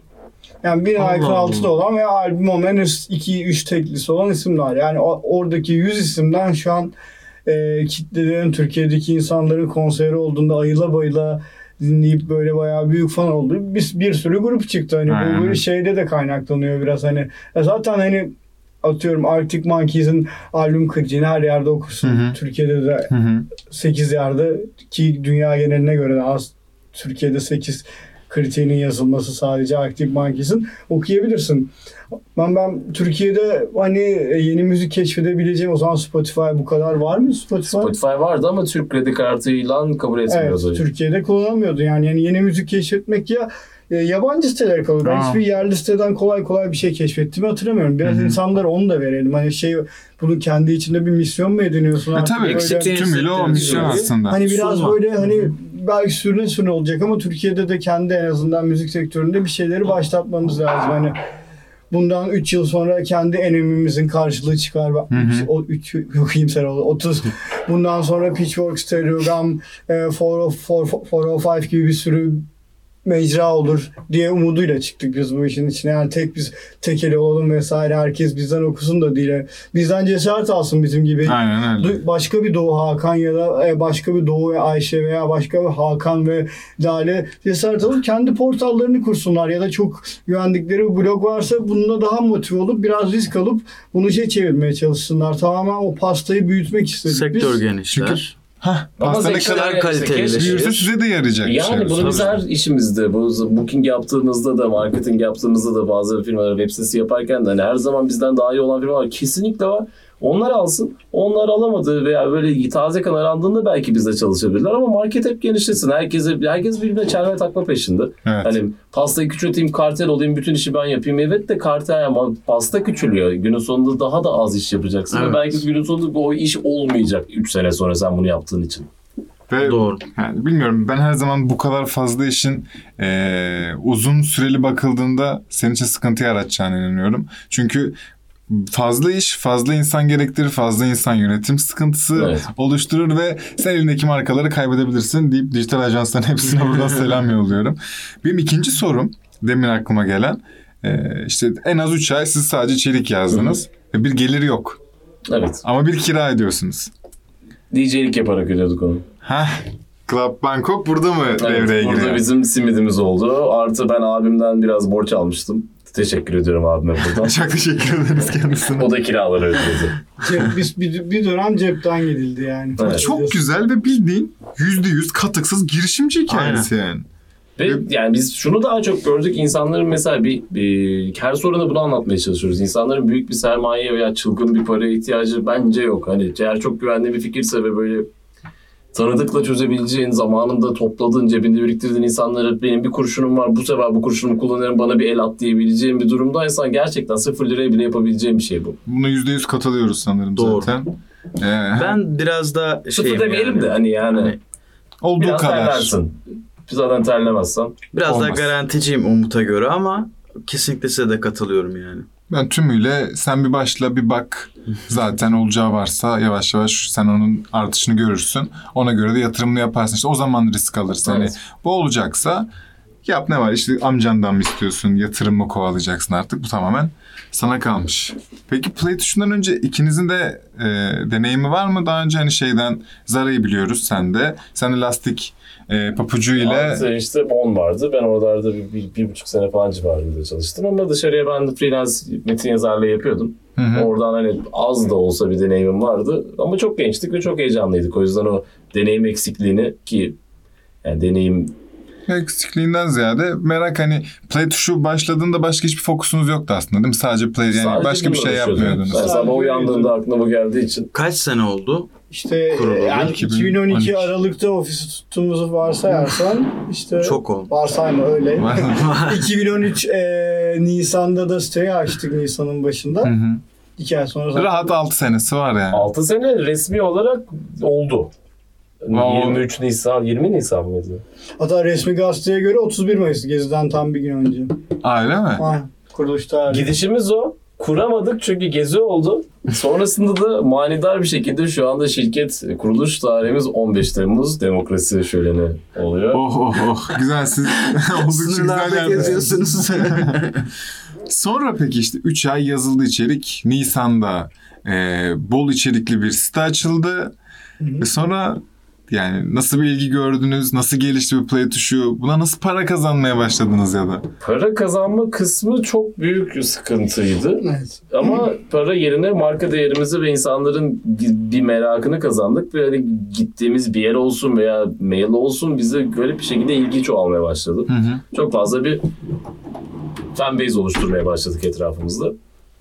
Yani bir Allah. altında olan ve albüm olmayan 2-3 teklisi olan isimler. Yani o- oradaki 100 isimden şu an e, kitlelerin Türkiye'deki insanların konseri olduğunda ayıla bayıla dinleyip böyle bayağı büyük fan olduğu bir, bir sürü grup çıktı. Hani Aynen. bu böyle şeyde de kaynaklanıyor biraz hani. E zaten hani atıyorum Arctic Monkeys'in albüm kritiğini her yerde okursun. Hı hı. Türkiye'de de Hı hı. 8 yerde ki dünya geneline göre de az Türkiye'de 8 kritiğinin yazılması sadece Arctic Monkeys'in okuyabilirsin. Ben ben Türkiye'de hani yeni müzik keşfedebileceğim o zaman Spotify bu kadar var mı Spotify? Spotify vardı ama Türk kredi kartıyla kabul Evet, etmiyordu. Türkiye'de kullanamıyordu. Yani, yani yeni müzik keşfetmek ya e, yabancı sitelere kalıyor. Ben hiçbir yerli siteden kolay kolay bir şey keşfettiğimi hatırlamıyorum. Biraz Hı hı. insanlara onu da verelim. Hani şey bunu kendi içinde bir misyon mu ediniyorsun? E tabii eksikliğini tümüyle o misyon aslında. Hani biraz Sunma. böyle hani belki sürüne sürüne olacak ama Türkiye'de de kendi en azından müzik sektöründe bir şeyleri başlatmamız lazım. Hani bundan 3 yıl sonra kendi enemimizin karşılığı çıkar. Bak, Hı hı. O 3 yok iyimser oldu. 30 bundan sonra Pitchfork, Stereogram, e, 405 gibi bir sürü mecra olur diye umuduyla çıktık biz bu işin içine. Yani tek biz tekeli olalım vesaire herkes bizden okusun da değil. Bizden cesaret alsın bizim gibi Aynen öyle. Du- başka bir Doğu Hakan ya da e, başka bir Doğu ve Ayşe veya başka bir Hakan ve Lale cesaret alıp kendi portallarını kursunlar ya da çok güvendikleri bir blog varsa bununla daha motive olup biraz risk alıp bunu şey çevirmeye çalışsınlar. Tamamen o pastayı büyütmek istedik Sektör biz. genişler. Çünkü Hah, Ama pasta ne kadar kaliteli. büyürse size de yarayacak Yani şey. bunu biz her işimizde, bu booking yaptığımızda da, marketing yaptığımızda da bazı firmalar web sitesi yaparken de hani her zaman bizden daha iyi olan firmalar kesinlikle var. Onlar alsın. Onlar alamadı veya böyle taze kan arandığında belki bizde çalışabilirler ama market hep genişlesin. Herkese, herkes birbirine çelme takma peşinde. Evet. Hani pastayı küçülteyim, kartel olayım, bütün işi ben yapayım. Evet de kartel ama pasta küçülüyor. Günün sonunda daha da az iş yapacaksın. Evet. Ve belki günün sonunda o iş olmayacak 3 sene sonra sen bunu yaptığın için. Ve Doğru. Yani bilmiyorum ben her zaman bu kadar fazla işin eee, uzun süreli bakıldığında senin için sıkıntı yaratacağına inanıyorum. Çünkü fazla iş, fazla insan gerektirir, fazla insan yönetim sıkıntısı Evet. oluşturur ve sen elindeki markaları kaybedebilirsin deyip dijital ajansların hepsine buradan selam yolluyorum. Benim ikinci sorum demin aklıma gelen eee, işte en az 3 ay siz sadece çelik yazdınız. ve Bir geliri yok Evet. ama bir kira ediyorsunuz. DJ'lik yaparak ödüyorduk onu. Heh, Club Bangkok burada mı Evet, devreye burada giriyor? bizim simidimiz oldu. Artı ben abimden biraz borç almıştım. Teşekkür ediyorum abime buradan. Çok teşekkür ederiz kendisine. o da kiraları ödedi. Cep, biz bir, bir dönem cepten gidildi yani. Evet. Çok güzel ve bildiğin yüzde yüz katıksız girişimci hikayesi yani. Ve yani biz şunu daha çok gördük. İnsanların mesela bir, bir her soruna bunu anlatmaya çalışıyoruz. İnsanların büyük bir sermaye veya çılgın bir paraya ihtiyacı bence yok. Hani eğer çok güvenli bir fikirse ve böyle tanıdıkla çözebileceğin, zamanında topladığın, cebinde biriktirdiğin insanlara benim bir kurşunum var, bu sefer bu kurşunumu kullanırım bana bir el at diyebileceğin bir durumdaysan gerçekten sıfır liraya bile yapabileceğin bir şey bu. Buna yüzde yüz katılıyoruz sanırım Doğru. zaten. Ee, Ben biraz da Sıfır şeyim demeyelim yani. de hani yani Hani olduğu biraz kadar. terlersin. Zaten terlemezsen. Biraz Olmaz. daha garanticiyim Umut'a göre ama kesinlikle size de katılıyorum yani. Ben tümüyle sen bir başla bir bak. Zaten olacağı varsa yavaş yavaş sen onun artışını görürsün. Ona göre de yatırımını yaparsın. İşte o zaman risk alırsın. Hani Evet. bu olacaksa yap ne var? İşte amcandan mı istiyorsun? Yatırım mı kovalayacaksın artık? Bu tamamen sana kalmış. Peki Play tuşundan önce ikinizin de e, deneyimi var mı? Daha önce hani şeyden Zara'yı biliyoruz sen de. Sen de e, papucuyla Artı işte 10 vardı. Ben oralarda bir, bir, bir buçuk sene falan civarında çalıştım. Ama dışarıya ben de freelance metin yazarlığı yapıyordum. Hı hı. Oradan hani az da olsa bir deneyimim vardı. Ama çok gençtik ve çok heyecanlıydık. O yüzden o deneyim eksikliğini ki yani deneyim eksikliğinden ziyade merak hani play tuşu başladığında başka hiçbir fokusunuz yoktu aslında değil mi? Sadece play yani sadece başka bir şey yapmıyordunuz. Ben sabah Sadece uyandığımda aklıma bu geldiği için. Kaç sene oldu? İşte Kurulu. yani 2012 2012 Aralık'ta ofisi tuttuğumuzu varsayarsan işte Çok oldu. varsayma öyle. 2013 e, Nisan'da da siteyi açtık Nisan'ın başında. Hı hı. İki ay sonra zaten- Rahat 6 senesi var yani. 6 sene resmi olarak oldu. Wow. 23 Nisan, 20 Nisan mıydı? Hatta resmi gazeteye göre 31 Mayıs Gezi'den tam bir gün önce. Öyle mi? Ha, kuruluş tarihi. Gidişimiz o. Kuramadık çünkü gezi oldu. Sonrasında da manidar bir şekilde şu anda şirket kuruluş tarihimiz 15 Temmuz demokrasi şöleni oluyor. Oh oh oh. Güzel siz oldukça güzel geziyorsunuz. Sonra peki işte 3 ay yazılı içerik. Nisan'da e, bol içerikli bir site açıldı. Ve sonra yani nasıl bir ilgi gördünüz? Nasıl gelişti bu play tuşu? Buna nasıl para kazanmaya başladınız ya da? Para kazanma kısmı çok büyük sıkıntıydı. Evet. Ama para yerine marka değerimizi ve insanların bir merakını kazandık ve hani gittiğimiz bir yer olsun veya mail olsun bize garip bir şekilde ilgi çoğalmaya başladı. Hı hı. Çok fazla bir fanbase oluşturmaya başladık etrafımızda.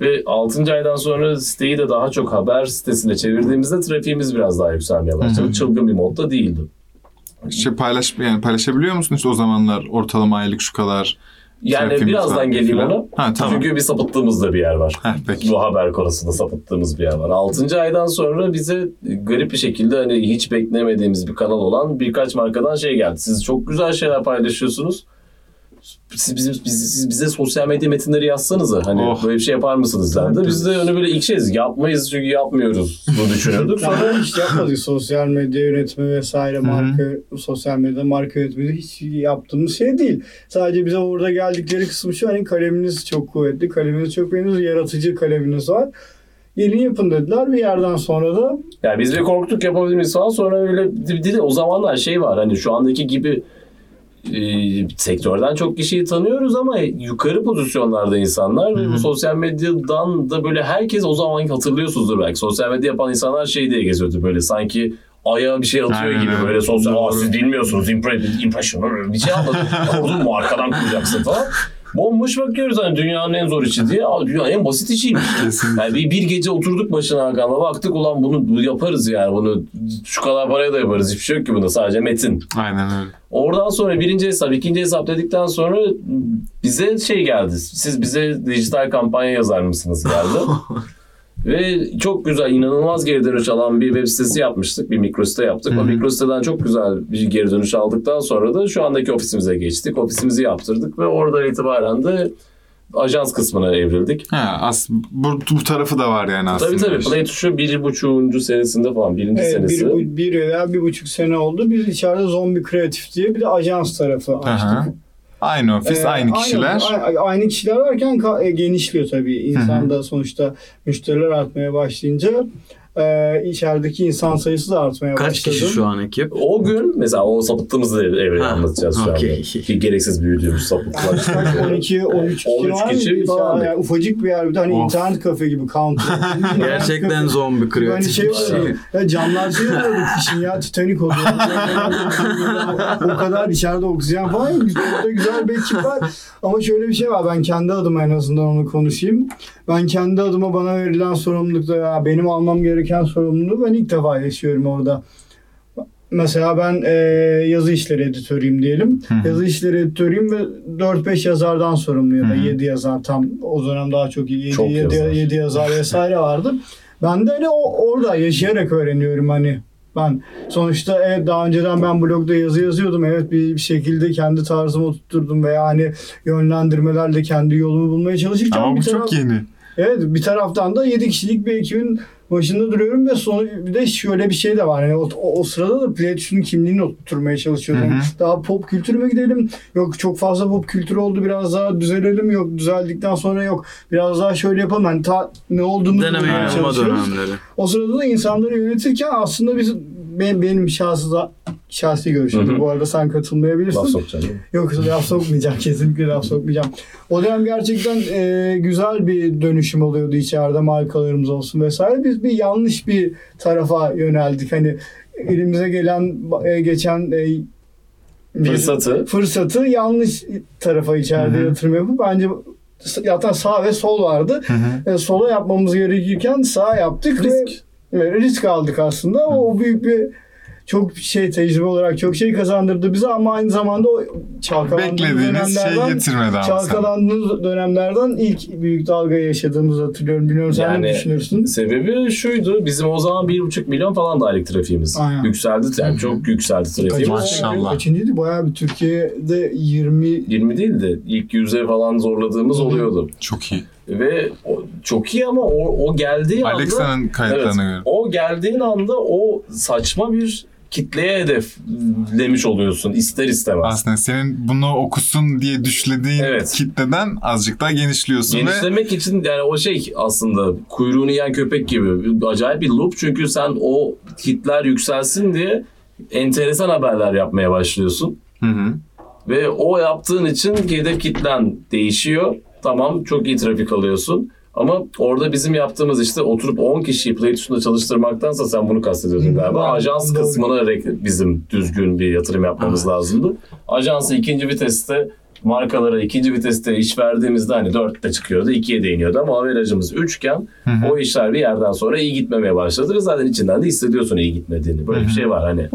Ve 6. aydan sonra siteyi de daha çok haber sitesine çevirdiğimizde trafiğimiz biraz daha yükselmeye başladı. Çılgın bir modda değildi. İşte paylaş yani paylaşabiliyor musunuz işte o zamanlar ortalama aylık şu kadar? Yani birazdan geleyim ona. Ha tamam. Çünkü bir sapıttığımız da bir yer var. Heh, peki. Bu haber konusunda sapıttığımız bir yer var. 6. aydan sonra bize garip bir şekilde hani hiç beklemediğimiz bir kanal olan birkaç markadan şey geldi. Siz çok güzel şeyler paylaşıyorsunuz. Siz, bizim, biz- siz bize sosyal medya metinleri yazsanıza. Hani Oh. böyle bir şey yapar mısınız dendi. Biz de hani böyle ilk şeyiz. Yapmayız çünkü yapmıyoruz. Bunu düşünüyorduk. Sonra hiç yapmadık sosyal medya yönetimi vesaire marka sosyal medya marka yönetimi hiç yaptığımız şey değil. Sadece bize orada geldikleri kısım şu hani kaleminiz çok kuvvetli, kaleminiz çok beğeniyoruz, yaratıcı kaleminiz var. Gelin yapın dediler bir yerden sonra da Yani biz bir korktuk yapabilir miyiz falan. Sonra öyle bir de o zamanlar şey var hani şu andaki gibi e, sektörden çok kişiyi tanıyoruz ama yukarı pozisyonlarda insanlar ve bu sosyal medyadan da böyle herkes o zaman hatırlıyorsunuzdur belki. Sosyal medya yapan insanlar şey diye geziyordu böyle sanki aya bir şey atıyor Aynen gibi öyle. böyle sosyal Aa, siz bilmiyorsunuz impre- impression bir şey anlatıyor. Kurdun mu arkadan kuracaksın falan. Bomboş bakıyoruz hani dünyanın en zor işi diye. Dünyanın en basit işiymiş. Yani bir, bir gece oturduk başına Hakan'la baktık ulan bunu, bunu yaparız yani bunu şu kadar paraya da yaparız hiçbir şey yok ki bunda sadece metin. Aynen öyle. Oradan sonra birinci hesap, ikinci hesap dedikten sonra bize şey geldi. Siz bize dijital kampanya yazar mısınız geldi. Ve çok güzel, inanılmaz geri dönüş alan bir web sitesi yapmıştık. Bir mikrosite yaptık. O Hı hı. mikrositeden çok güzel bir geri dönüş aldıktan sonra da şu andaki ofisimize geçtik. Ofisimizi yaptırdık ve oradan itibaren de ajans kısmına evrildik. Ha, as bu, bu tarafı da var yani aslında. Tabii tabii. Play tuşu bir buçuğuncu senesinde falan. Birinci Evet, senesi. bir, bir veya bir buçuk sene oldu. Biz içeride Zombi Kreatif diye bir de ajans tarafı Aha. Aynı ofis, Ee, aynı kişiler. Aynı, aynı kişiler varken e, genişliyor tabii. İnsan da sonuçta müşteriler artmaya başlayınca e, içerideki insan sayısı da artmaya Kaç başladı. kişi şu an ekip? O gün mesela o sapıttığımız evreyi Ha, anlatacağız şu okey. anda. Gereksiz büyüdüğümüz sapıklar. Yani 12 13 kişi 13 var. kişi falan. yani ufacık bir yer. Bir tane Of. internet kafe gibi counter. Gerçekten zombi Hani kreatif şey şey. ya, camlar şey oluyordu kışın ya Titanic oluyor. o kadar içeride oksijen falan da güzel bir ekip var. Ama şöyle bir şey var ben kendi adıma en azından onu konuşayım. Ben kendi adıma bana verilen sorumlulukta ya benim almam gereken sorumluluğu ben ilk defa yaşıyorum orada. Mesela ben e, yazı işleri editörüyüm diyelim. hı. Yazı işleri editörüyüm ve 4-5 yazardan sorumlu ya da Hı hı. 7 yazar tam o dönem daha çok 7, Çok 7, yazar. 7 yazar vesaire vardı. Ben de hani o, orada yaşayarak öğreniyorum hani. Ben sonuçta evet daha önceden ben blogda yazı yazıyordum. Evet bir, bir şekilde kendi tarzımı oturtturdum veya hani yönlendirmelerle kendi yolumu bulmaya çalışırken Ama bu çok taraf- yeni. Evet bir taraftan da 7 kişilik bir ekibin başında duruyorum ve sonu bir de şöyle bir şey de var. Yani o, o, o sırada da Playtuş'un kimliğini oturtmaya çalışıyorum. Hı hı. Daha pop kültürüme gidelim. Yok çok fazla pop kültürü oldu biraz daha düzelelim. Yok düzeldikten sonra yok biraz daha şöyle yapalım. Yani ta, ne olduğunu Deneme bulmaya çalışıyoruz. dönemleri. O sırada da insanları yönetirken aslında biz benim, benim şahsı da şahsi görüşüm. Hı hı. Bu arada sen katılmayabilirsin. Laf mi? Yok laf sokmayacağım. Kesinlikle laf sokmayacağım. O dönem gerçekten e, güzel bir dönüşüm oluyordu içeride markalarımız olsun vesaire. Biz bir yanlış bir tarafa yöneldik. Hani elimize gelen e, geçen e, Fırsatı. fırsatı yanlış tarafa içeride Hı hı. yatırım yapıp bence zaten sağ ve sol vardı. Hı hı. E, sola yapmamız gerekirken sağ yaptık ve Risk. Evet, risk aldık aslında. O, o büyük bir çok şey tecrübe olarak çok şey kazandırdı bize ama aynı zamanda o çalkalandığımız Beklediğiniz şey dönemlerden getirmedi ama sen. çalkalandığımız dönemlerden ilk büyük dalgayı yaşadığımızı hatırlıyorum. Bilmiyorum sen Yani- ne düşünürsün? Sebebi şuydu. Bizim o zaman 1,5 milyon falan da aylık trafiğimiz. Aynen. Yükseldi. Yani çok yükseldi trafiğimiz. Maşallah. Kaçıncıydı? Bayağı bir Türkiye'de 20 20 değil de ilk yüze falan zorladığımız Hı hı. oluyordu. Çok iyi. Ve o, çok iyi ama o, o geldiği anda... Alexa'nın kayıtlarına Evet, göre. o geldiğin anda o saçma bir kitleye hedeflemiş oluyorsun ister istemez. Aslında senin bunu okusun diye düşlediğin Evet. kitleden azıcık daha genişliyorsun ve Genişlemek için yani o şey aslında kuyruğunu yiyen köpek gibi acayip bir loop çünkü sen o kitler yükselsin diye enteresan haberler yapmaya başlıyorsun. Hı hı. Ve o yaptığın için hedef kitlen değişiyor. Tamam çok iyi trafik alıyorsun. Ama orada bizim yaptığımız işte oturup 10 kişiyi PlayStation'da çalıştırmaktansa sen bunu kastediyorsun Hı, galiba. Ajans Doğru. kısmına bizim düzgün bir yatırım yapmamız lazımdı. Ajansı ikinci viteste markalara ikinci viteste iş verdiğimizde hani 4'te çıkıyordu 2'ye değiniyordu ama averajımız 3 iken o işler bir yerden sonra iyi gitmemeye başladı. Zaten içinden de hissediyorsun iyi gitmediğini. Böyle bir şey var hani.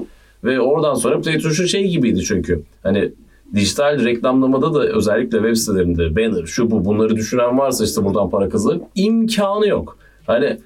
Ve oradan sonra PlayStation şey gibiydi çünkü. Hani dijital reklamlamada da özellikle web sitelerinde banner şu bu bunları düşünen varsa işte buradan para kazanır. imkanı yok. Hani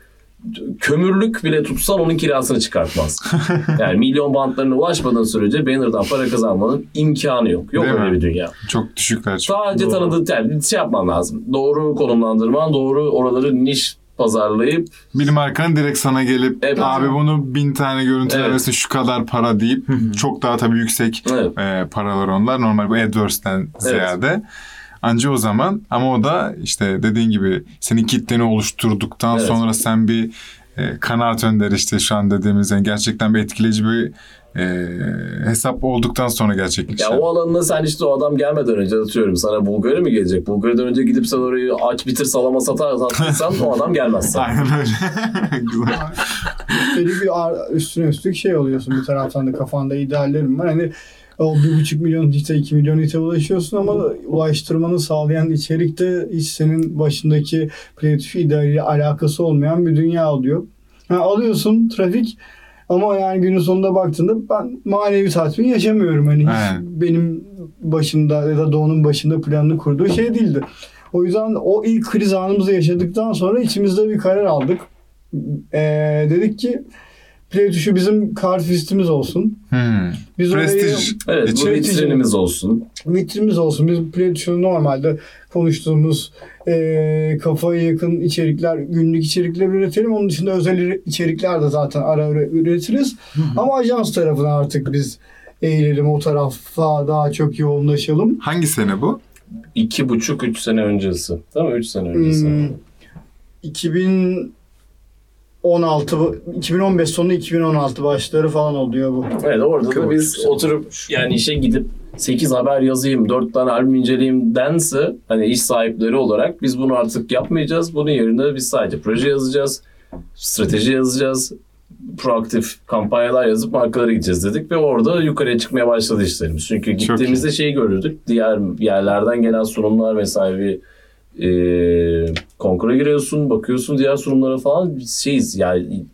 kömürlük bile tutsan onun kirasını çıkartmaz. yani milyon bantlarına ulaşmadığın sürece banner'dan para kazanmanın imkanı yok. Yok Değil öyle mi? bir dünya. çok düşükler. Çok. Sadece Doğru. tanıdığı yani şey yapman lazım. Doğru konumlandırman, doğru oraları niş pazarlayıp Bir markanın direkt sana gelip Evet. abi bunu bin tane görüntü Evet. şu kadar para deyip çok daha tabii yüksek evet, e, paralar onlar. Normal bu AdWords'ten ziyade. Anca o zaman ama o da işte dediğin gibi senin kitleni oluşturduktan Evet. sonra sen bir e, kanaat önder işte şu an dediğimiz yani gerçekten bir etkileyici bir e, hesap olduktan sonra gerçekleşiyor. Ya o alanına sen işte o adam gelmeden önce atıyorum sana Bulgar'a mı gelecek? Bulgar'dan önce gidip sen orayı aç bitir salama satar sattıysan o adam gelmez sana. Aynen öyle. Güzel. Üstelik bir ar- üstüne üstlük şey oluyorsun bir taraftan da kafanda ideallerim var. Hani o bir buçuk milyon hite, iki milyon hite ulaşıyorsun ama ulaştırmanı sağlayan içerikte hiç senin başındaki kreatif idealiyle alakası olmayan bir dünya oluyor. Yani alıyorsun trafik ama yani günün sonunda baktığında ben manevi tatmin yaşamıyorum. Hani hiç benim başımda ya da Doğu'nun başında planını kurduğu şey değildi. O yüzden o ilk kriz anımızı yaşadıktan sonra içimizde bir karar aldık. Ee, dedik ki Play tuşu bizim kart olsun. Hmm. Biz Prestij. Orayı, evet, bu vitrinimiz olsun. Vitrinimiz olsun. Biz play tuşu normalde konuştuğumuz e, kafaya yakın içerikler, günlük içerikler üretelim. Onun dışında özel içerikler de zaten ara ara üretiriz. Hı hı. Ama ajans tarafına artık biz eğilelim o tarafa daha çok yoğunlaşalım. Hangi sene bu? İki buçuk, üç sene öncesi. Tamam mı? Üç sene öncesi. Hmm, 2000 16 2015 sonu 2016 başları falan oluyor bu. Evet orada da biz oturup yani işe gidip 8 haber yazayım, 4 tane albüm inceleyeyim dense hani iş sahipleri olarak biz bunu artık yapmayacağız. Bunun yerine biz sadece proje yazacağız, strateji yazacağız, proaktif kampanyalar yazıp markalara gideceğiz dedik ve orada yukarıya çıkmaya başladı işlerimiz. Çünkü gittiğimizde şeyi görürdük. Diğer yerlerden gelen sunumlar vesaire e, konkura giriyorsun, bakıyorsun diğer sunumlara falan. Şeyiz yani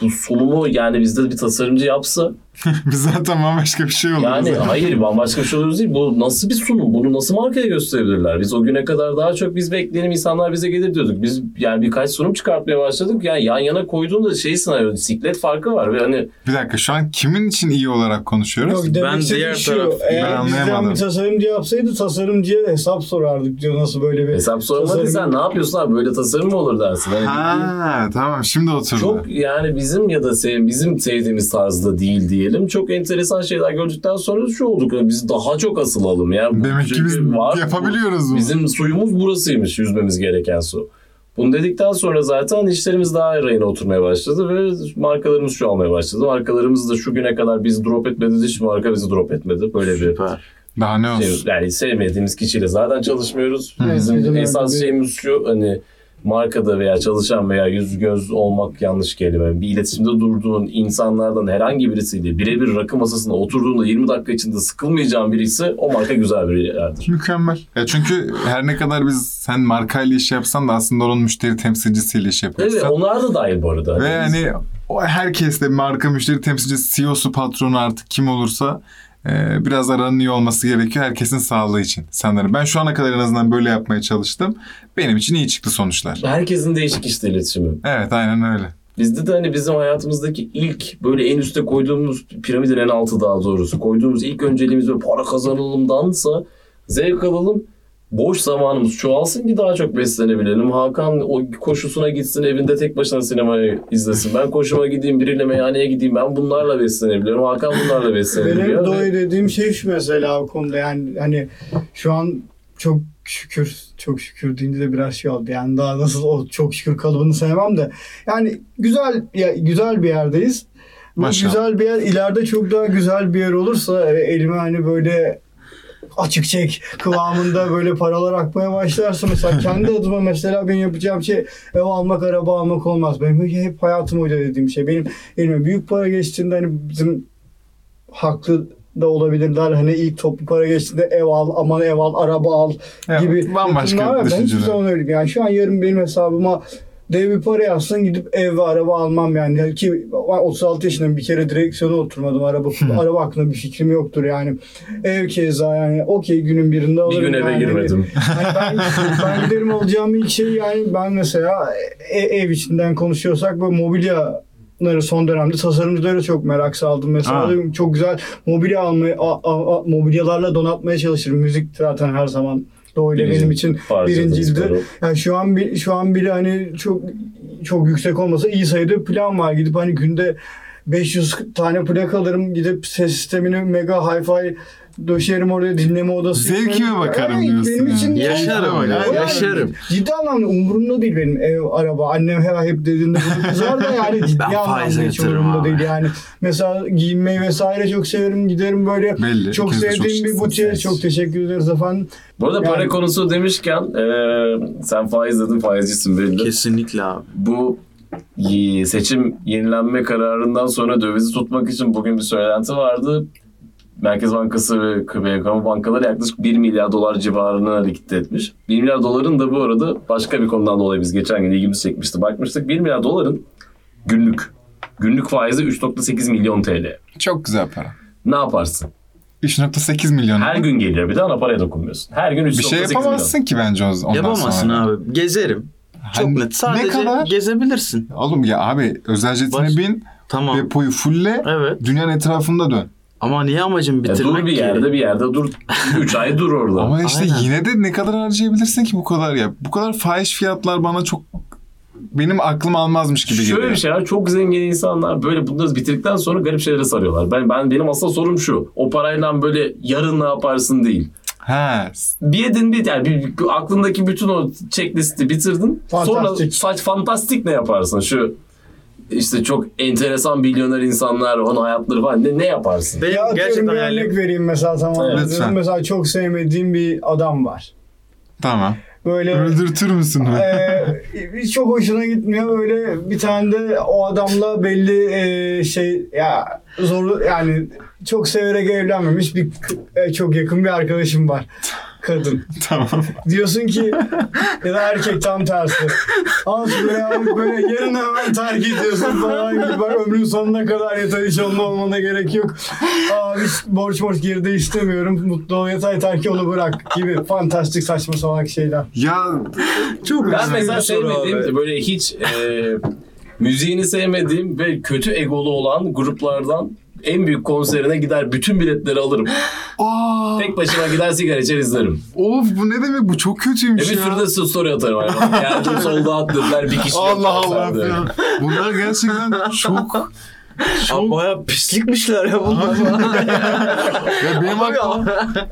bu sunumu yani bizde bir tasarımcı yapsa Biz zaten bambaşka bir şey oluyoruz. yani hayır bambaşka bir şey oluyoruz değil. Bu nasıl bir sunum? Bunu nasıl markaya gösterebilirler? Biz o güne kadar daha çok biz bekleyelim insanlar bize gelir diyorduk. Biz yani birkaç sunum çıkartmaya başladık. Yani yan yana koyduğunda şey sınavı siklet farkı var ve hani Bir dakika şu an kimin için iyi olarak konuşuyoruz? Yok, demek Ben diğer şu, taraf- Eğer Ben anlayamadım. bir tasarımcı yapsaydı tasarımcıya hesap sorardık diyor nasıl böyle bir hesap sormadı tasarım- sen ne yapıyorsun abi böyle tasarım mı olur dersin. Hani Ha tamam şimdi oturdu. çok yani bizim ya da sev, bizim sevdiğimiz tarzda değil diyelim. Çok enteresan şeyler gördükten sonra şu olduk. Biz daha çok asılalım. Yani bu Demek ki biz çünkü var. yapabiliyoruz bunu. Bizim suyumuz burasıymış yüzmemiz gereken su. Bunu dedikten sonra zaten işlerimiz daha rayına oturmaya başladı ve markalarımız şu almaya başladı. Markalarımız da şu güne kadar biz drop etmedi, hiç marka bizi drop etmedi. Böyle bir Süper. Daha ne olsun? şey, yani sevmediğimiz kişiyle zaten çalışmıyoruz. Evet, Bizim öyle esas şeyimiz şu hani markada veya çalışan veya yüz göz olmak yanlış kelime. Bir iletişimde durduğun insanlardan herhangi birisiyle birebir rakı masasında oturduğunda 20 dakika içinde sıkılmayacağın birisi o marka güzel bir yerdir. Mükemmel. Ya çünkü her ne kadar biz sen markayla iş yapsan da aslında onun müşteri temsilcisiyle iş Evet yapıyorsan. onlar da dahil bu arada. Ve Yani hani o herkes de marka müşteri temsilcisi, CEO'su, patronu artık kim olursa e, biraz aranın iyi olması gerekiyor herkesin sağlığı için sanırım. Ben şu ana kadar en azından böyle yapmaya çalıştım. Benim için iyi çıktı sonuçlar. Herkesin değişik işte iletişimi. Evet aynen öyle. Bizde de hani bizim hayatımızdaki ilk böyle en üste koyduğumuz piramidin en altı daha doğrusu koyduğumuz ilk önceliğimiz böyle para kazanalımdansa zevk alalım. Boş zamanımız çoğalsın ki daha çok beslenebilelim. Hakan o koşusuna gitsin evinde tek başına sinemayı izlesin. Ben koşuma gideyim biriyle meyhaneye gideyim. Ben bunlarla beslenebiliyorum. Hakan bunlarla Benim beslenebiliyor. doy Ve- dediğim şey şu mesela o konuda yani hani şu an çok şükür çok şükür deyince de biraz şey oldu. Yani daha nasıl o çok şükür kalıbını sevmem de yani güzel ya, güzel bir yerdeyiz. Maşallah. güzel bir yer ileride çok daha güzel bir yer olursa e, elime hani böyle açık çek kıvamında böyle paralar akmaya başlarsa mesela kendi adıma mesela ben yapacağım şey ev almak araba almak olmaz. Benim hep hayatım hoca dediğim şey. Benim elime büyük para geçtiğinde hani bizim haklı da olabilirler. Hani ilk toplu para geçtiğinde ev al, aman ev al, araba al gibi. bambaşka yakınlar var. Ben hiçbir düşünceler. zaman öyle Yani şu an yarın benim hesabıma dev bir para yazsın gidip ev ve araba almam yani. Yani Ki ben 36 yaşındayım bir kere direksiyona oturmadım. Araba araba hakkında bir fikrim yoktur yani. Ev keza yani okey günün birinde Bir alırım. gün eve yani. girmedim. Hani ben, ben giderim alacağım ilk şey yani ben mesela e- ev içinden konuşuyorsak bu mobilyaları son dönemde tasarımcılara çok merak saldım. Mesela Ha. çok güzel mobilya almayı, a- a- a- mobilyalarla donatmaya çalışırım. Müzik zaten her zaman Doğuyla Birinci benim için birinciydi. Yani şu an bir, şu an bile hani çok çok yüksek olmasa iyi sayıda plan var. Gidip hani günde 500 tane plak alırım. Gidip ses sistemini mega hi-fi döşerim oraya dinleme odası. Zevkime bakarım Evet, diyorsun Benim yani. için Yaşarım, Yani ya, yaşarım. Ciddi anlamda umurumda değil benim ev, araba. Annem hep, hep dediğinde bunu kızar da yani ciddi Ben anlamda hiç umurumda abi. değil. Yani mesela giyinmeyi vesaire çok severim. Giderim böyle Belli, çok de çok sevdiğim bir butiğe çok teşekkür ederiz efendim. Bu arada para Yani- konusu demişken eee, sen faiz dedin faizcisin belli. Kesinlikle abi. Bu seçim yenilenme kararından sonra dövizi tutmak için bugün bir söylenti vardı. Merkez Bankası ve kamu bankaları yaklaşık 1 milyar dolar civarına likit etmiş. 1 milyar doların da bu arada başka bir konudan dolayı biz geçen gün ilgimizi çekmişti. Bakmıştık 1 milyar doların günlük günlük faizi 3.8 milyon TL. Çok güzel para. Ne yaparsın? 3.8 milyon. Her gün geliyor bir de ana paraya dokunmuyorsun. Her gün 3.8 bir şey milyon. yapamazsın ki bence ondan Yapamazsın sonra. abi. Gezerim. Çok Hani net. Sadece ne kadar? gezebilirsin. Oğlum ya abi özel jetine Baş- bin, Tamam. depoyu fulle, Evet. dünyanın etrafında dön. Ama niye amacım Ya bitirmek dur bir ki? yerde bir yerde dur. 3 ay dur orada. Ama işte Aynen. yine de ne kadar harcayabilirsin ki bu kadar ya? Bu kadar fahiş fiyatlar bana çok benim aklım almazmış gibi Şöyle geliyor. bir şey var. Çok zengin insanlar böyle bunları bitirdikten sonra garip şeylere sarıyorlar. Ben ben benim asıl sorum şu. O parayla böyle yarın ne yaparsın değil. Ha, Bir yedin bir yani bir- aklındaki bütün o checklisti bitirdin. Fantastik. Sonra saç fantastik ne yaparsın? Şu işte çok enteresan milyoner insanlar, onun hayatları falan ne, ne yaparsın? Benim Ya gerçekten bir hayalim- örnek vereyim mesela tamam. Evet, lütfen. Mesela çok sevmediğim bir adam var. tamam. Böyle Öldürtür müsün? Ee, çok hoşuna gitmiyor böyle bir tane de o adamla belli e, şey ya zor yani çok severek evlenmemiş bir e, çok yakın bir arkadaşım var kadın. tamam. Diyorsun ki ya da erkek tam tersi. Al şunu ya böyle yarın hemen terk ediyorsun falan gibi. Bak ömrün sonuna kadar yeter hiç onunla olmana gerek yok. Aa hiç borç borç geride istemiyorum. Mutlu ol yeter yeter ki onu bırak gibi fantastik saçma salak şeyler. Ya Çok Ben güzel mesela sevmediğim böyle hiç e, müziğini sevmediğim ve kötü egolu olan gruplardan en büyük konserine gider bütün biletleri alırım. aa, Tek başıma gider sigara içer izlerim. of bu ne demek bu çok E kötüymüş bir ya. sürü de story atarım. Yani. Geldim solda at dediler bir kişi Allah Allah. Bunlar gerçekten çok çok baya pislikmişler ya bunlar. ya benim aklıma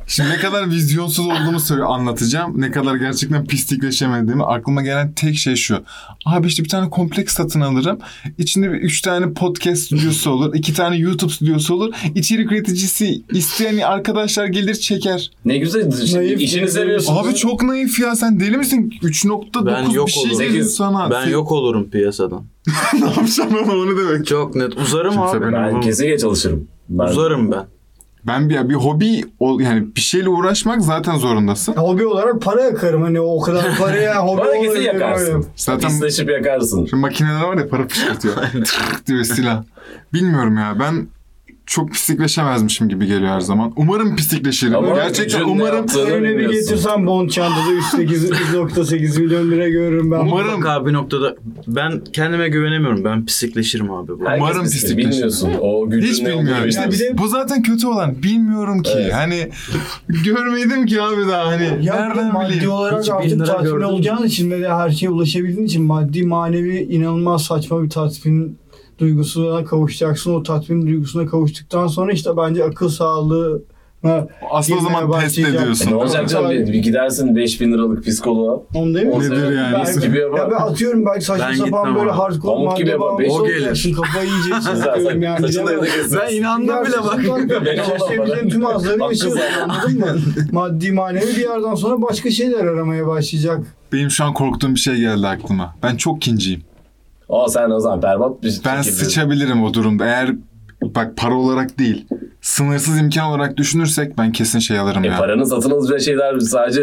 şimdi ne kadar vizyonsuz olduğumu söyle anlatacağım. Ne kadar gerçekten pislikleşemediğimi aklıma gelen tek şey şu. Abi işte bir tane kompleks satın alırım. İçinde bir üç tane podcast stüdyosu olur. iki tane YouTube stüdyosu olur. İçerik üreticisi isteyen arkadaşlar gelir çeker. Ne güzel Naif, işini seviyorsun. Abi çok naif ya sen deli misin? 3.9 Ben yok bir şey dedin sana. ben Sen- yok olurum piyasadan. ne yapacaksın ama o ne demek? Çok net. Uzarım Kimse abi. Ben kesinlikle çalışırım. Ben, Uzarım ben. Ben bir, bir hobi ol, yani bir şeyle uğraşmak zaten zorundasın. Hobi olarak para yakarım hani o kadar paraya hobi Bana kesin yakarsın. Zaten Pisleşip yakarsın. şu makineler var ya para fışkırtıyor. Tırk diyor silah. Bilmiyorum ya ben çok pislikleşemezmişim gibi geliyor her zaman. Umarım pislikleşirim. Ama Gerçekten umarım Öyle bir getirsen Bond çantada 3.8 3.8 milyon lira görürüm ben. Umarım- Mutlaka bir noktada ben kendime güvenemiyorum. Ben pislikleşirim abi. Bu. Herkes Umarım pislik, pislikleşir. Bilmiyorsun. O gücün hiç bilmiyorum. Ya bir de- Bu zaten kötü olan. Bilmiyorum ki. Evet. Hani görmedim ki abi daha hani. Ya nereden maddi bileyim? olarak artık tatmin olacağın için ve de her şeye ulaşabildiğin için maddi manevi inanılmaz saçma bir tatmin duygusuna kavuşacaksın. O tatmin duygusuna kavuştuktan sonra işte bence akıl sağlığı Aslında o zaman test ediyorsun. Ne olacak canım? Bir, bir gidersin 5000 liralık psikoloğa. onu değil mi? O Nedir yani? Ben- gibi yapar. Ya ben atıyorum belki saçma Ben sapan böyle hardcore Pamuk gibi madde yapar. O gelir. Kafayı yiyeceksin. Sen yani. saçını kesin. Ben inandım bile bak. Yaşayabileceğin tüm azları zaten. anladın mı? Maddi manevi bir yerden sonra başka şeyler aramaya başlayacak. Benim şu an korktuğum bir şey geldi aklıma. Ben çok kinciyim. Aa sen o zaman berbat bir Ben şekilde- sıçabilirim o durumda. Eğer bak para olarak değil, sınırsız imkan olarak düşünürsek ben kesin şey alırım E ya. paranın satın alacağı şeyler sadece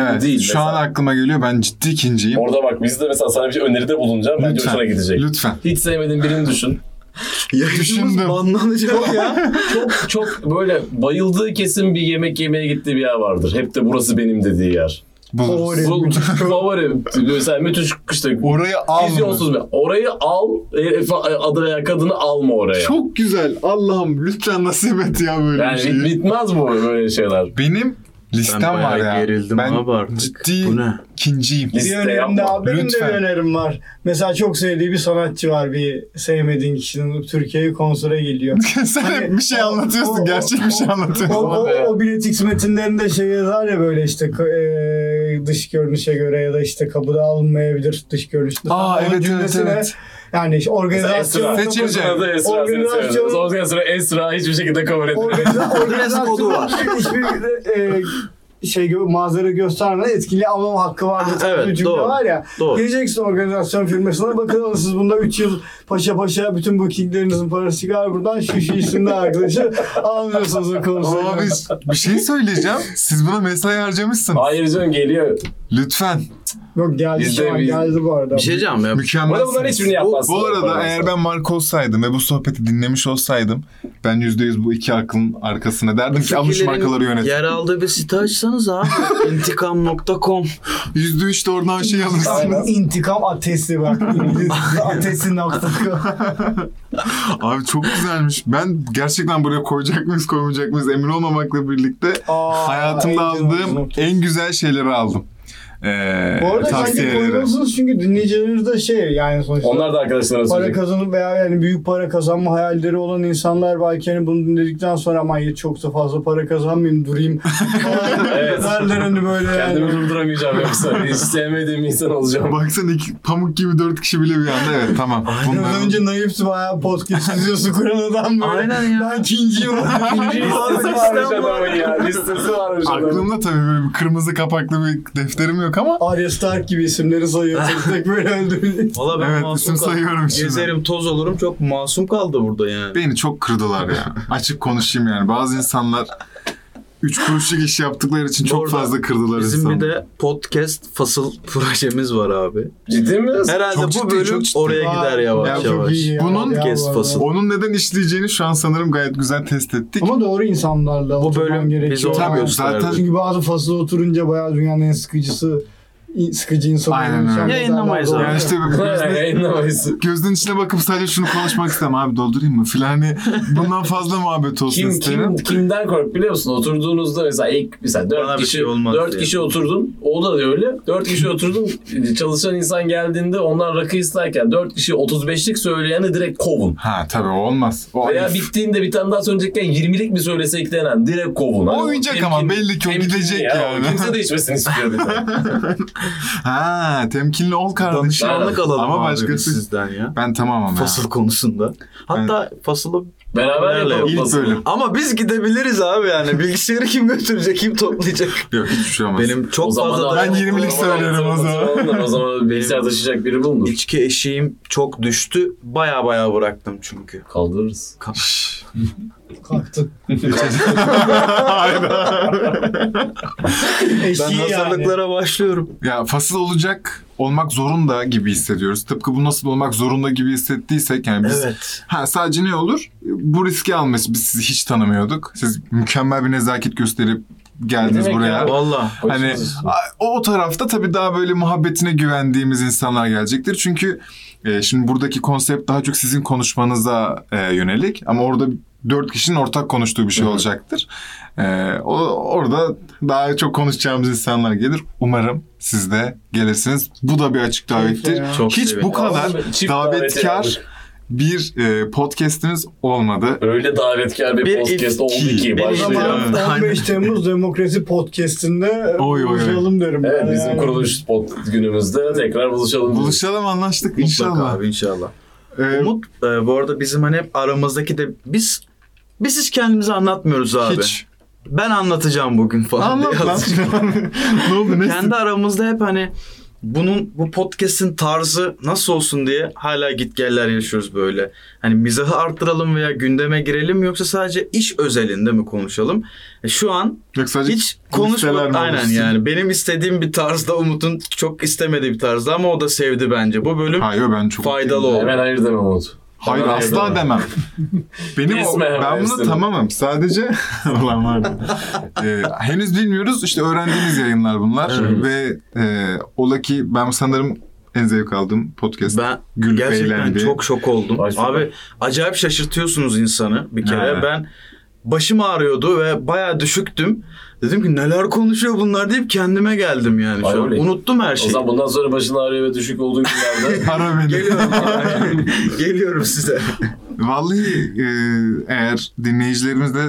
Evet, değil. şu an aklıma geliyor. Ben ciddi kinciyim. Orada bak biz de mesela sana bir şey öneride bulunacağım. Bence hoşuna gidecek. Lütfen. Hiç sevmediğin birini düşün. Düşündüm. banlanacak ya. Çok çok böyle bayıldığı kesin bir yemek yemeye gittiği bir yer vardır. Hep de burası benim dediği yer. Buluruz. Favori. Bu müthiş. favori. Mesela müthiş işte Orayı al. vizyonsuz bir. Orayı al. e, e, Adı veya kadını alma oraya. Çok güzel. Allah'ım lütfen nasip et ya böyle bir yani şey. bit- bitmez bu böyle şeyler. Benim Listem Ben var ya. gerildim ben abi artık. ciddi Bu ne? İkinciyim. Bir önerim abi. Benim de bir önerim var. Mesela çok sevdiği bir sanatçı var. Bir sevmediğin kişinin Türkiye'ye konsere geliyor. Sen Hani bir şey o- anlatıyorsun. o- gerçek bir şey O, anlatıyorsun. o, o bilet X metinlerinde şey yazar ya böyle işte e, dış görünüşe göre ya da işte kapıda alınmayabilir dış görünüşte. Aa evet evet evet. Yani işte organizasyon. Seçilecek. Organizasyon- Esra hiçbir şekilde kabul etmiyor. Organiza- Dress kodu var. Hiçbir e, şey gö- manzara göstermeden etkili alma hakkı vardır. Ha, evet, bir cümle doğru. var ya. Doğru. Geleceksin organizasyon firmasına bakın siz bunda 3 yıl paşa paşa bütün bookinglerinizin parası çıkar buradan şu şu arkadaşı almıyorsunuz o konsere. Abi bir şey söyleyeceğim. Siz buna mesai harcamışsınız. Hayır canım geliyor. Lütfen. Yok geldi Bizde şu an biz- geldi bu arada. Bir şey diyeceğim ya. Mükemmel. Burada bunların hiçbirini yapmazsın. Bu arada eğer ben Mark olsaydım ve bu sohbeti dinlemiş olsaydım ben %100 bu iki aklın arkasına derdim ki almış markaları yönet. Yer aldığı bir site açsanız abi. İntikam.com %3 de oradan şey Aynen. alırsınız. İntikam atesi bak. İngilizce atesi nokta com. Abi çok güzelmiş. Ben gerçekten buraya koyacak mıyız koymayacak mıyız emin olmamakla birlikte Aa, hayatımda aldığım en güzel şeyleri aldım. Ee, Bu arada tavsiyeleri. koymalısınız çünkü dinleyicileriniz de şey yani sonuçta. Onlar da arkadaşlarına para söyleyecek. kazanıp veya yani büyük para kazanma hayalleri olan insanlar belki hani bunu dinledikten sonra ama "Hayır, çok da fazla para kazanmayayım durayım. Evet. Derler hani böyle Kendimi yani. durduramayacağım yoksa. Hiç sevmediğim insan olacağım. Baksana iki, pamuk gibi dört kişi bile bir anda evet tamam. Az Bunların- önce naifti bayağı podcast izliyorsun kuran adam böyle. Aynen ya. Ben ikinciyim. İkinci listesi varmış adamın ya. Listesi varmış adamın. Aklımda tabii böyle bir kırmızı kapaklı bir defterim yok ama Arya Stark gibi isimleri sayıyor. Tek tek böyle öldürüyor. Valla ben Evet, masum isim kaldım. sayıyorum şimdi. Gezerim toz olurum çok masum kaldı burada yani. beni çok kırdılar ya. Açık konuşayım yani. Bazı insanlar üç kuruşluk iş yaptıkları için çok Orada fazla kırdılar Bizim insanı. bir de podcast fasıl projemiz var abi. Ciddi mi? Herhalde Çok bu ciddi, bölüm çok ciddi. oraya gider yavaş Ya çok yavaş. iyi ya, Bunun ya bu arada. fasıl. Onun neden işleyeceğini şu an sanırım gayet güzel test ettik. Ama doğru insanlarla Bu bölüm gerekiyor. ona Tabii, gösterdi. zaten- Çünkü bazı fasıl oturunca bayağı dünyanın en sıkıcısı sıkıcı insanı. Aynen öyle. Yayınlamayız abi. yani işte gözden, Yayınlamayız. gözünün içine bakıp sadece şunu konuşmak istemem abi doldurayım mı filan hani bundan fazla muhabbet olsun Kim, isterim. kim, kimden kork biliyor musun? Oturduğunuzda mesela ilk mesela Bana dört bir kişi, şey dört diye. kişi oturdun. O da öyle. Dört kişi oturdun. Çalışan insan geldiğinde onlar rakı isterken dört kişi 35'lik söyleyeni direkt kovun. Ha tabii o olmaz. O Veya ayıp. bittiğinde bir tane daha söyleyecekken 20'lik mi söylese eklenen direkt kovun. O oyuncak ama belli ki o gidecek ya. yani. Kimse de içmesini istiyor bir. Ha temkinli ol kardeşim. Danışmanlık alalım Ama abi biz sizden ya. Ben tamamım ya. Fasıl konusunda. Hatta fasılı Beraber yapalım. İlk basını. bölüm. ama biz gidebiliriz abi yani. Bilgisayarı kim götürecek, kim toplayacak? Yok hiçbir şey olmaz. Benim çok O zaman fazla Ben 20'lik söylerim o zaman. O zaman bilgisayar taşıyacak biri bulunur. içki eşiğim çok düştü. Baya baya bıraktım çünkü. Kaldırırız. Kalktı. Ben Eşiği yani. hazırlıklara başlıyorum. Ya fasıl olacak olmak zorunda gibi hissediyoruz. Tıpkı bu nasıl olmak zorunda gibi hissettiysek yani biz Evet. ha sadece ne olur? Bu riski alması biz sizi hiç tanımıyorduk. Siz mükemmel bir nezaket gösterip geldiniz demek buraya. ya? Valla. Hani a- o tarafta tabii daha böyle muhabbetine güvendiğimiz insanlar gelecektir. Çünkü e, şimdi buradaki konsept daha çok sizin konuşmanıza e, yönelik ama orada dört kişinin ortak konuştuğu bir şey hı. olacaktır. E, o, orada daha çok konuşacağımız insanlar gelir. Umarım siz de gelirsiniz. Bu da bir açık davettir. Çok Hiç sevindim. bu kadar Çift davetkar bir e, podcast'imiz olmadı. Öyle davetkar bir, Bir podcast ilk- oldu ki başlıyor. zaman Evet. 15 Temmuz Demokrasi Podcast'inde Oy, oy, oy. buluşalım derim. Evet bizim yani. kuruluş spot günümüzde tekrar buluşalım. Buluşalım anlaştık Mutlaka inşallah. abi inşallah. E, Umut e, bu arada bizim hani hep aramızdaki de biz biz hiç kendimizi anlatmıyoruz abi. hiç. Ben anlatacağım bugün falan. Anlat diye lan. ne oldu? Ne? Kendi aramızda hep hani bunun bu podcast'in tarzı nasıl olsun diye hala gitgeller yaşıyoruz böyle. Hani mizahı arttıralım veya gündeme girelim mi yoksa sadece iş özelinde mi konuşalım? E, şu an Yok sadece hiç konuşmadık. Aynen yani. Benim istediğim bir tarzda Umut'un çok istemediği bir tarzda ama o da sevdi bence. Bu bölüm Hayır ben çok faydalı oldu. Hemen hayır demem Umut. Hayır Hemen asla hayır demem. Benim o, ben buna tamamım. Sadece ulan var. Ee, henüz bilmiyoruz. İşte öğrendiğimiz yayınlar bunlar Evet. ve e, ola ki ben sanırım en zevk aldığım podcast. Ben Gülüp gerçekten eğlendi. çok şok oldum. Süper. Abi acayip şaşırtıyorsunuz insanı bir kere. Ha. Ben başım ağrıyordu ve bayağı düşüktüm. Dedim ki neler konuşuyor bunlar deyip kendime geldim yani. Ay Şu an unuttum her O şeyi. zaman bundan sonra başın ağrıyor ve düşük olduğu günlerde Ara beni. Geliyorum. Geliyorum size. Vallahi e, eğer dinleyicilerimiz de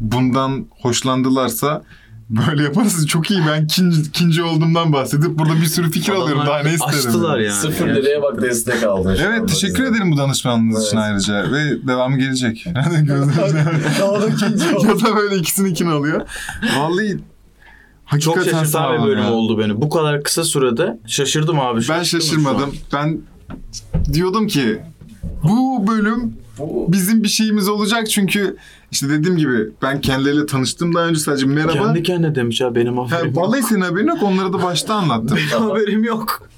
bundan hoşlandılarsa böyle yaparsanız çok iyi. Ben ikinci, ikinci olduğumdan bahsedip burada bir sürü fikir alıyorum. Daha ne isterim? Açtılar yani. sıfır liraya bak destek aldın. Evet teşekkür bize. ederim bu danışmanlığınız için Evet. ayrıca ve devamı gelecek. Nereden gözleriniz? Daha da ikinci oldu. ya da böyle ikisini ikini alıyor. Vallahi Çok hakikaten sağ şaşırtan bir bölüm ya. oldu beni. Bu kadar kısa sürede şaşırdım abi. Ben Şaşırdım şu şaşırmadım. Ben diyordum ki bu bölüm Bu- bizim bir şeyimiz olacak çünkü işte dediğim gibi ben kendileriyle tanıştım daha önce sadece merhaba. Kendi kendine demiş ya benim Ha, haberim yok. vallahi senin haberin yok onları da başta anlattım. Benim haberim yok.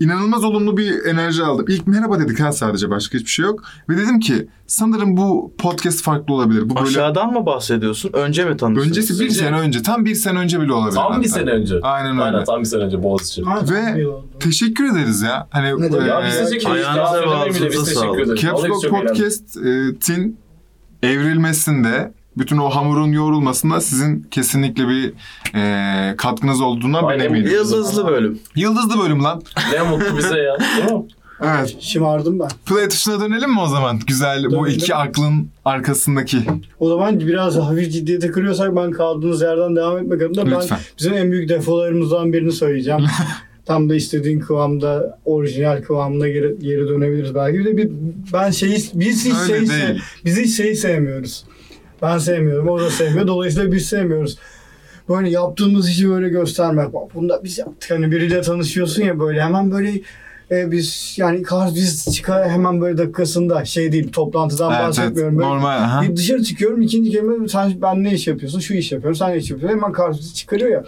İnanılmaz olumlu bir enerji aldım. İlk merhaba dedik ha sadece başka hiçbir şey yok. Ve dedim ki sanırım bu podcast farklı olabilir. Bu böyle Aşağıdan mı bahsediyorsun? Önce mi tanıştınız? öncesi bir Önce- sene önce tam bir sene önce bile olabilir. Tam bir sene önce. Aynen öyle. Aynen tam bir sene önce Boğaziçi. Ha, Ve-. Teşekkür ederiz ya. Hani Ne demek? e, Ya biz teşekkür ederiz. Ayağınıza ve ağzınıza teşekkür sağlık. ederiz. Caps Vallahi Lock çok eğlendik. Podcast'in evrilmesinde bütün o hamurun yoğrulmasında sizin kesinlikle bir e, katkınız olduğundan ben eminim. Yıldızlı bölüm. Yıldızlı bölüm lan. Ne mutlu bize ya. Değil mi? Evet. Şımardım ben. Play tuşuna dönelim mi o zaman? Güzel bu Dönelim. iki aklın arkasındaki. O zaman biraz hafif ciddiyete kırıyorsak ben kaldığımız yerden devam etmek adına ben Lütfen. bizim en büyük defolarımızdan birini söyleyeceğim. Tam da istediğin kıvamda, orijinal kıvamına geri, geri dönebiliriz belki. Bir de bir, ben şeyi, biz hiç Öyle şeyi, değil. biz hiç şeyi sevmiyoruz. Ben sevmiyorum, o da sevmiyor. Dolayısıyla biz sevmiyoruz. Böyle yaptığımız işi böyle göstermek. Bak bunu da biz yaptık. Hani biriyle tanışıyorsun ya böyle hemen böyle e, biz yani kar biz çıkar hemen böyle dakikasında şey değil toplantıdan Evet, evet. bahsetmiyorum. Böyle Normal. Aha. bir dışarı çıkıyorum ikinci kelime sen ben ne iş yapıyorsun? Şu iş yapıyorum. Sen ne iş yapıyorsun? Hemen karşımıza çıkarıyor ya.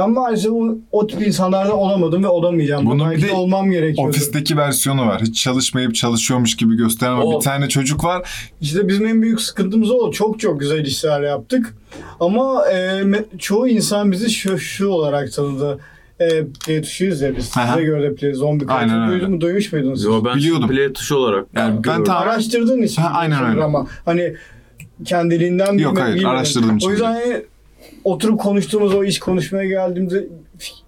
Ben maalesef o, o tip insanlardan olamadım ve olamayacağım. Bunun Belki bir de olmam gerekiyordu. Ofisteki versiyonu var. Hiç çalışmayıp çalışıyormuş gibi gösteren ama O- bir tane çocuk var. İşte bizim en büyük sıkıntımız o. Çok çok güzel işler yaptık. Ama e, me- çoğu insan bizi şu, şu olarak tanıdı. E, play tuşuyuz ya biz. Aha. Size göre de play, zombi öyle. duydun mu? Duymuş muydunuz? Yo ben Biliyordum. play tuşu olarak. Yani ben ta- Araştırdığın için. Ha, aynen öyle. Ama hani kendiliğinden Yok, hayır, bilmedim. araştırdığım için O yüzden hani oturup konuştuğumuz o iş konuşmaya geldiğimde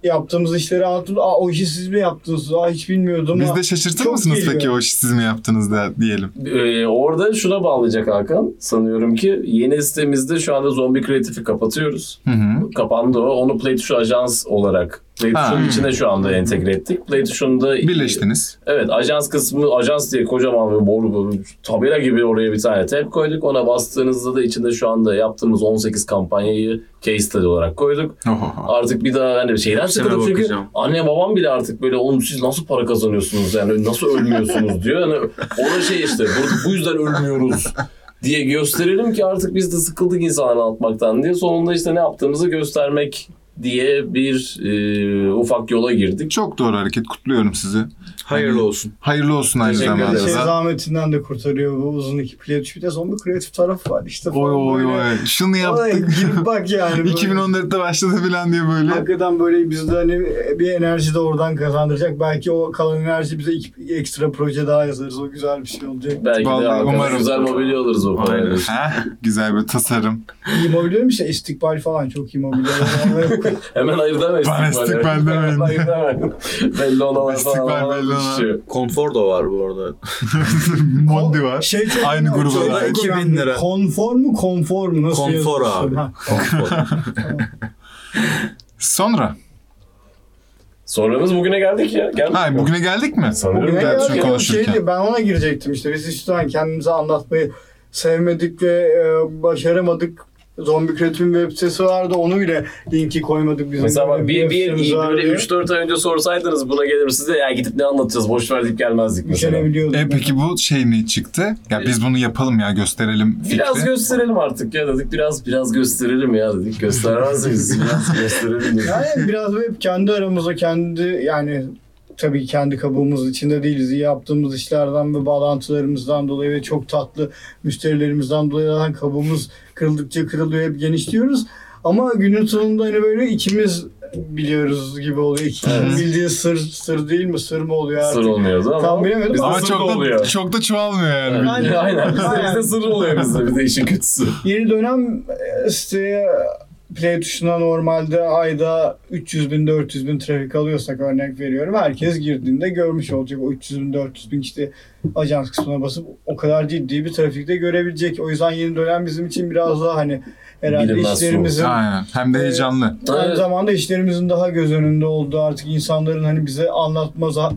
yaptığımız işleri anlattım. Aa o işi siz mi yaptınız? Aa hiç bilmiyordum. Biz de şaşırtır çok mısınız geliyor. peki o işi siz mi yaptınız da diyelim. Ee, orada şuna bağlayacak Hakan. Sanıyorum ki yeni sitemizde şu anda Zombi Creative'i kapatıyoruz. Hı hı. Kapandı o. Onu Play Tuşu Ajans olarak Play Ha. Tuşu'nun içine şu anda entegre ettik. Play Tuşu'nda Birleştiniz. Evet ajans kısmı ajans diye kocaman bir boru tabela gibi oraya bir tane tab koyduk. Ona bastığınızda da içinde şu anda yaptığımız 18 kampanyayı case study olarak koyduk. Oho. Artık bir daha hani şeyden Hepsine sıkıldım çünkü bakacağım. anne babam bile artık böyle oğlum siz nasıl para kazanıyorsunuz yani nasıl ölmüyorsunuz diyor. Yani o da şey işte bu yüzden ölmüyoruz diye gösterelim ki artık biz de sıkıldık insanları anlatmaktan diye. Sonunda işte ne yaptığımızı göstermek diye bir e, ufak yola girdik. Çok doğru hareket. Kutluyorum sizi. Hayırlı olsun. Hayırlı olsun aynı Teşekkür zamanda. şey da. zahmetinden de kurtarıyor bu uzun iki play tuşu. Bir de zombi kreatif tarafı var işte. Oy oy oy. Şunu yaptık. girip bak yani. böyle. 2014'te başladı falan diye böyle. Hakikaten böyle bizde hani bir enerji de oradan kazandıracak. Belki o kalan enerji bize iki ekstra proje daha yazarız. O güzel bir şey olacak. Belki Vallahi de umarım. güzel mobilya alırız o parayla. Güzel bir tasarım. İyi mobilya işte istikbal falan çok iyi mobilya. Hemen ayır deme Bana istikbal demeyin. Belli olan İstikbal belli düşüyor. Konfor da var bu arada. Mondi var. şey çok Aynı gruba da. önemli. 2000 lira. Konfor mu konfor mu? Nasıl Konfor abi. Konfor. Sonra. Sonramız bugüne geldik ya. Geldik Ha, mi? bugüne geldik mi? Sanıyorum Bugüne geldik ama konuşurken. şeydi, ben ona girecektim işte. Biz işte kendimize anlatmayı sevmedik ve e, başaramadık. Zombi Kreatif'in web sitesi vardı. Onu bile linki koymadık bizim. Mesela bak bir, web bir, vardı. böyle 3-4 ay önce sorsaydınız buna gelir de ya gidip ne anlatacağız boş ver deyip gelmezdik mesela. E peki bu şey ne çıktı? Ya biz bunu yapalım ya gösterelim Biraz fikri. gösterelim artık ya dedik biraz biraz gösterelim ya dedik göstermez miyiz biraz gösterelim dedik. Yani biraz hep kendi aramızda kendi yani tabii kendi kabuğumuz içinde değiliz. İyi yaptığımız işlerden ve bağlantılarımızdan dolayı ve çok tatlı müşterilerimizden dolayı zaten kabuğumuz kırıldıkça kırılıyor hep genişliyoruz. Ama günün sonunda hani böyle ikimiz biliyoruz gibi oluyor. İkimizin Evet. bildiği sır sır değil mi? Sır mı oluyor artık? Sır olmuyordu ama. Tam bilemedim bizde Ama sır çok da, oluyor. çok da çoğalmıyor yani. Aynen bilgi. aynen. Bizde, bizde sır oluyor bizde bir de işin kötüsü. Yeni dönem e, işte play tuşuna normalde ayda 300 bin 400 bin trafik alıyorsak örnek veriyorum. Herkes girdiğinde görmüş olacak o 300 bin 400 bin işte ajans kısmına basıp o kadar ciddi bir trafikte görebilecek. O yüzden yeni dönem bizim için biraz daha hani herhalde Bilinmez işlerimizin Aynen. Hem de Ee, heyecanlı. Aynı Evet. zamanda işlerimizin daha göz önünde olduğu artık insanların hani bize anlatmaza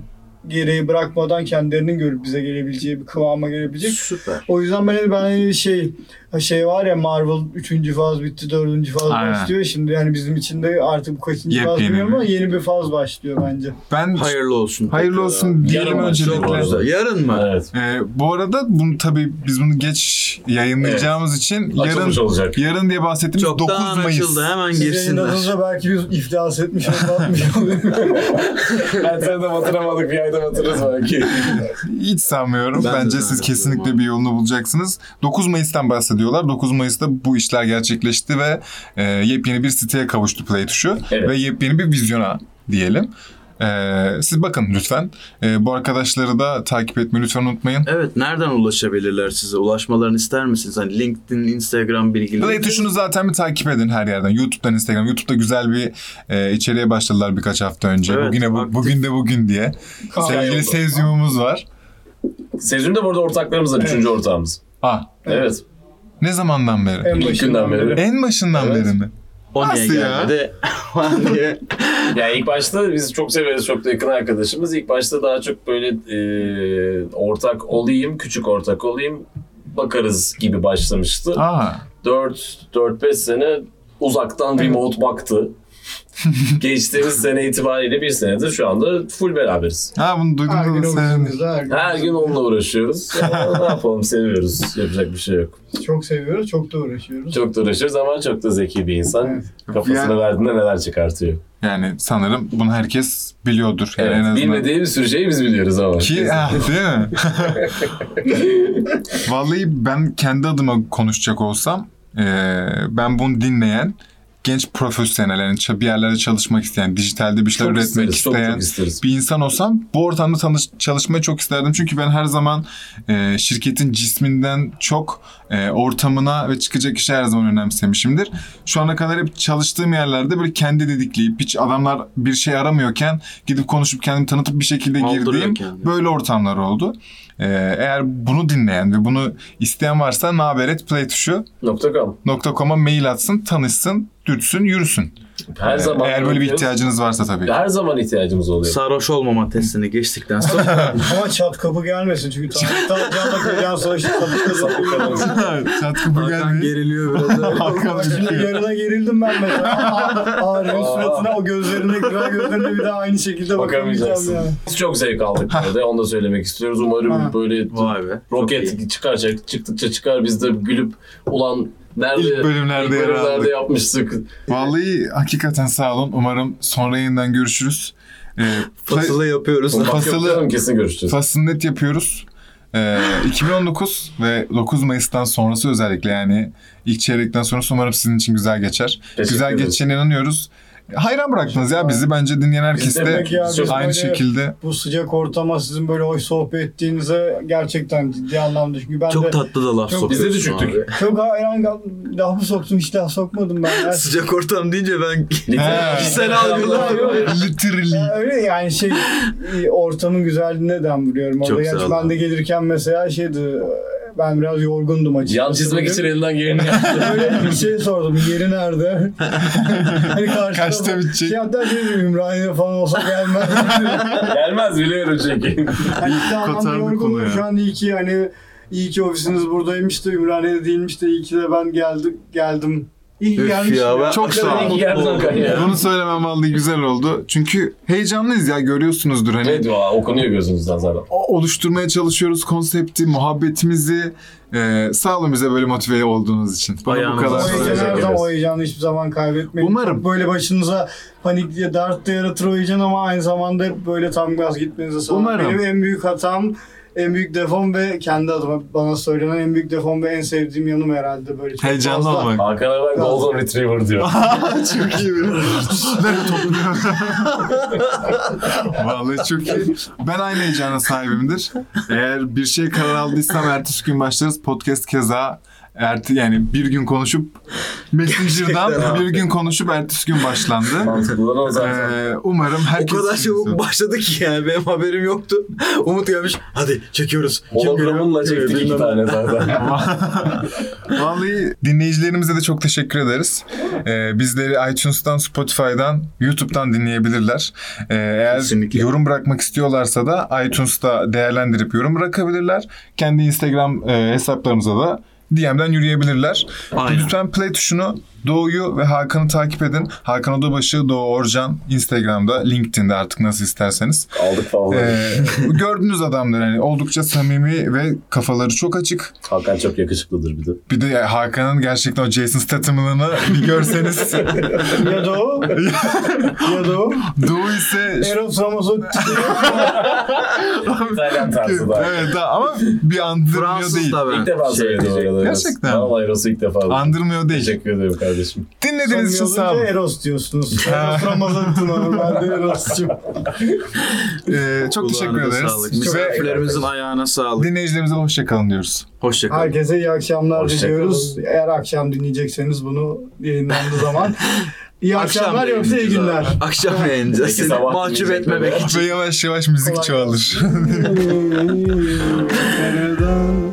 gereği bırakmadan kendilerinin görüp bize gelebileceği bir kıvama gelebilecek. Süper. O yüzden ben ben hani şey şey var ya Marvel 3. faz bitti 4. faz Aynen. başlıyor. Şimdi yani bizim için de artık bu kaçıncı faz bilmiyorum ama yeni bir faz başlıyor bence. Ben Hayırlı olsun. hayırlı olsun diyelim öncelikle. Yarın mı? Evet. Ee, bu arada bunu tabii biz bunu geç yayınlayacağımız için yarın Açılmış olacak. yarın diye bahsettiğimiz 9 Çoktan Mayıs. açıldı hemen girsinler. yayınladığınızda belki biz iflas etmiş anlatmış ben seni de batıramadık bir ayda batırırız belki. Hiç sanmıyorum. Ben Bence siz kesinlikle bir yolunu bulacaksınız. 9 Mayıs'tan bahsediyorlar. 9 Mayıs'ta bu işler gerçekleşti ve e, yepyeni bir siteye kavuştu Play tuşu. Evet. Ve yepyeni bir vizyona diyelim. E, siz bakın lütfen. E, bu arkadaşları da takip etmeyi lütfen unutmayın. Evet nereden ulaşabilirler size? Ulaşmalarını ister misiniz? Hani LinkedIn, Instagram bilgileri. Play tuşunu zaten bir takip edin her yerden. YouTube'dan, Instagram. YouTube'da güzel bir e, içeriğe başladılar birkaç hafta önce. Evet, Bugüne bu, bugün de bugün diye. Sevgili. Sezyum'umuz var. Sezgin de bu arada ortaklarımızdan üçüncü ortağımız. Ah, Evet. Ne zamandan beri? en başından beri. En başından Evet. beri mi? O niye Nasıl ya? gelmedi? Diye. Ya ilk başta biz çok severiz, çok da yakın arkadaşımız. İlk başta daha çok böyle e, ortak olayım, küçük ortak olayım, bakarız gibi başlamıştı. Aa, 4-5 sene uzaktan remote baktı. Geçtiğimiz sene itibariyle bir senedir şu anda full beraberiz. ha bunu duydum. Her gün ofisimizde her gün. Her gün onunla uğraşıyoruz. Ne yapalım seviyoruz. Yapacak bir şey yok. Çok seviyoruz, çok da uğraşıyoruz. Çok da uğraşıyoruz ama çok da zeki bir insan. Evet. Kafasına Ya- verdiğinde neler çıkartıyor. Yani sanırım bunu herkes biliyordur. Yani Evet, en azından. bilmediği bir sürü şeyi biz biliyoruz ama. Ki ah, değil mi? Vallahi ben kendi adıma konuşacak olsam eee, ben bunu dinleyen genç profesyonel yani bir yerlerde çalışmak isteyen, dijitalde bir şeyler çok üretmek isteriz, çok isteyen çok isteriz. bir insan olsam bu ortamda tanış, çalışmayı çok isterdim. Çünkü ben her zaman e, şirketin cisminden çok e, ortamına ve çıkacak işe her zaman önemsemişimdir. Şu ana kadar hep çalıştığım yerlerde böyle kendi dedikleyip hiç adamlar bir şey aramıyorken gidip konuşup kendimi tanıtıp bir şekilde girdiğim kendini. böyle ortamlar oldu. E, eğer bunu dinleyen ve bunu isteyen varsa naber et play tuşu Nokta com. .com'a mail atsın, tanışsın, dürtsün, yürüsün. Her zaman eğer böyle bir ihtiyacınız varsa tabii. Her zaman ihtiyacımız oluyor. Sarhoş olmama testini geçtikten sonra Ama çat kapı gelmesin çünkü tarihten canla koyacağın savaşı kapı kazanıyor. Çat kapı gelmeyin. geriliyor biraz. Hakan Şimdi yarına gerildim ben mesela. Ağrı'nın suratına o gözlerine, güzel gözlerine bir daha aynı şekilde bakamayacağım Bakamayacaksın. yani. Biz çok zevk aldık burada. Onu da söylemek istiyoruz. Umarım böyle roket çıkaracak. Çıktıkça çıkar biz de gülüp ulan nerede İlk bölümlerde ilk yer bölümlerde aldık. yapmıştık. Vallahi hakikaten sağ olun. Umarım sonra yeniden görüşürüz. Ee, Fasılı yapıyoruz. Fasılı- kesin görüşeceğiz. Fasılnet yapıyoruz. Ee, 2019 ve 9 Mayıs'tan sonrası özellikle yani ilk çeyrekten sonrası umarım sizin için güzel geçer. Teşekkür güzel geçeceğine inanıyoruz. Hayran bıraktınız ya bizi. Bence dinleyen herkes de Demek ya, biz çok biz aynı böyle şekilde. Bu sıcak ortama sizin böyle hoş sohbet ettiğinize gerçekten ciddi anlamda. Çünkü ben de Çok tatlı da laf Çok- sokuyorsun Biz de düşüktük. abi. çok hayran kaldım. Laf mı soktum hiç laf sokmadım ben. Ya. Sıcak ortam deyince ben He. kişisel algıladım. Literally. Ya öyle yani şey e, ortamın güzelliğine dem vuruyorum. Orada Çok gerçi sağ ol. ben de gelirken mesela şeydi ben biraz yorgundum açıkçası. Yan çizmek için elinden geleni yaptı. Böyle bir şey sordum. Yeri nerede? hani karşıda Kaçta bitecek? Şey hatta dedim Ümraniye falan olsa gelmez. Gelmez biliyorum çünkü. konu yorgunum. ya. Şu an iyi ki hani iyi ki ofisiniz buradaymış da Ümraniye'de değilmiş de iyi ki de ben geldim. geldim. İyi Üf gelmişim. ya, ben- Çok sağ ol. Bunu söylemem vallahi güzel oldu. Çünkü heyecanlıyız ya görüyorsunuzdur hani. Evet ya, okunuyor gözünüzden zaten. o- oluşturmaya çalışıyoruz konsepti, muhabbetimizi. Ee, sağ olun bize böyle motive olduğunuz için. Bana bu Ayağınıza kadar O sağlık. heyecanı her zaman o heyecanı hiçbir zaman kaybetmeyin. Umarım. Çok böyle başınıza panik diye dert de yaratır o heyecan ama aynı zamanda hep böyle tam gaz gitmenize sağlar. Umarım. Benim en büyük hatam, en büyük defom ve kendi adıma bana söylenen en büyük defom ve en sevdiğim yanım herhalde böyle. Çok Heyecanlı fazla- olmak. Hakan'a ben Golden Retriever diyor. çok iyi. Nerede topluyor? Vallahi çok iyi. Ben aynı heyecana sahibimdir. Eğer bir şey karar aldıysam ertesi gün başlarız. Podcast keza erti yani bir gün konuşup Messenger'dan bir gün konuşup ertesi gün başlandı. Mantıklı olan o zaten. Ee, umarım O herkes kadar çabuk başladı ki yani benim haberim yoktu. Umut gelmiş hadi çekiyoruz. Hologramınla çektik iki tane zaten. Vallahi dinleyicilerimize de çok teşekkür ederiz. Ee, bizleri iTunes'tan, Spotify'dan, YouTube'dan dinleyebilirler. Ee, eğer Kesinlikle. yorum bırakmak istiyorlarsa da iTunes'ta değerlendirip yorum bırakabilirler. Kendi Instagram e, hesaplarımıza da DM'den yürüyebilirler. Aynen. Lütfen play tuşunu Doğu'yu ve Hakan'ı takip edin. Hakan Odabaşı, Doğu Orcan Instagram'da, LinkedIn'de artık nasıl isterseniz. Aldık falan. Ee, gördüğünüz adamlar yani oldukça samimi ve kafaları çok açık. Hakan çok yakışıklıdır bir de. Bir de Hakan'ın gerçekten o Jason Statham'ını bir görseniz. ya o. ya o. Doğu ise... Eros Ramazzotti. İtalyan tarzı da. evet ama bir andırmıyor Fransız değil. da ben. İlk defa şey diyecektim. orada. Gerçekten. Vallahi Eros'u ilk defa. Andırmıyor değil. Teşekkür ederim kardeşim. Dinlediğiniz için sağ olun. Eros diyorsunuz. Eros Ramazzotti normalde Eros'cum. Ee, çok teşekkür ederiz. Sağlık. Misafirlerimizin ayağına sağlık. dinleyicilerimize hoşçakalın diyoruz. Hoşçakalın. Herkese iyi akşamlar Hoşça diliyoruz. Eğer akşam dinleyecekseniz bunu yayınlandığı zaman. İyi akşamlar yoksa iyi günler. abi. Akşam yayınlayacağız. Seni mahcup etmemek için. Ve yavaş yavaş müzik çoğalır.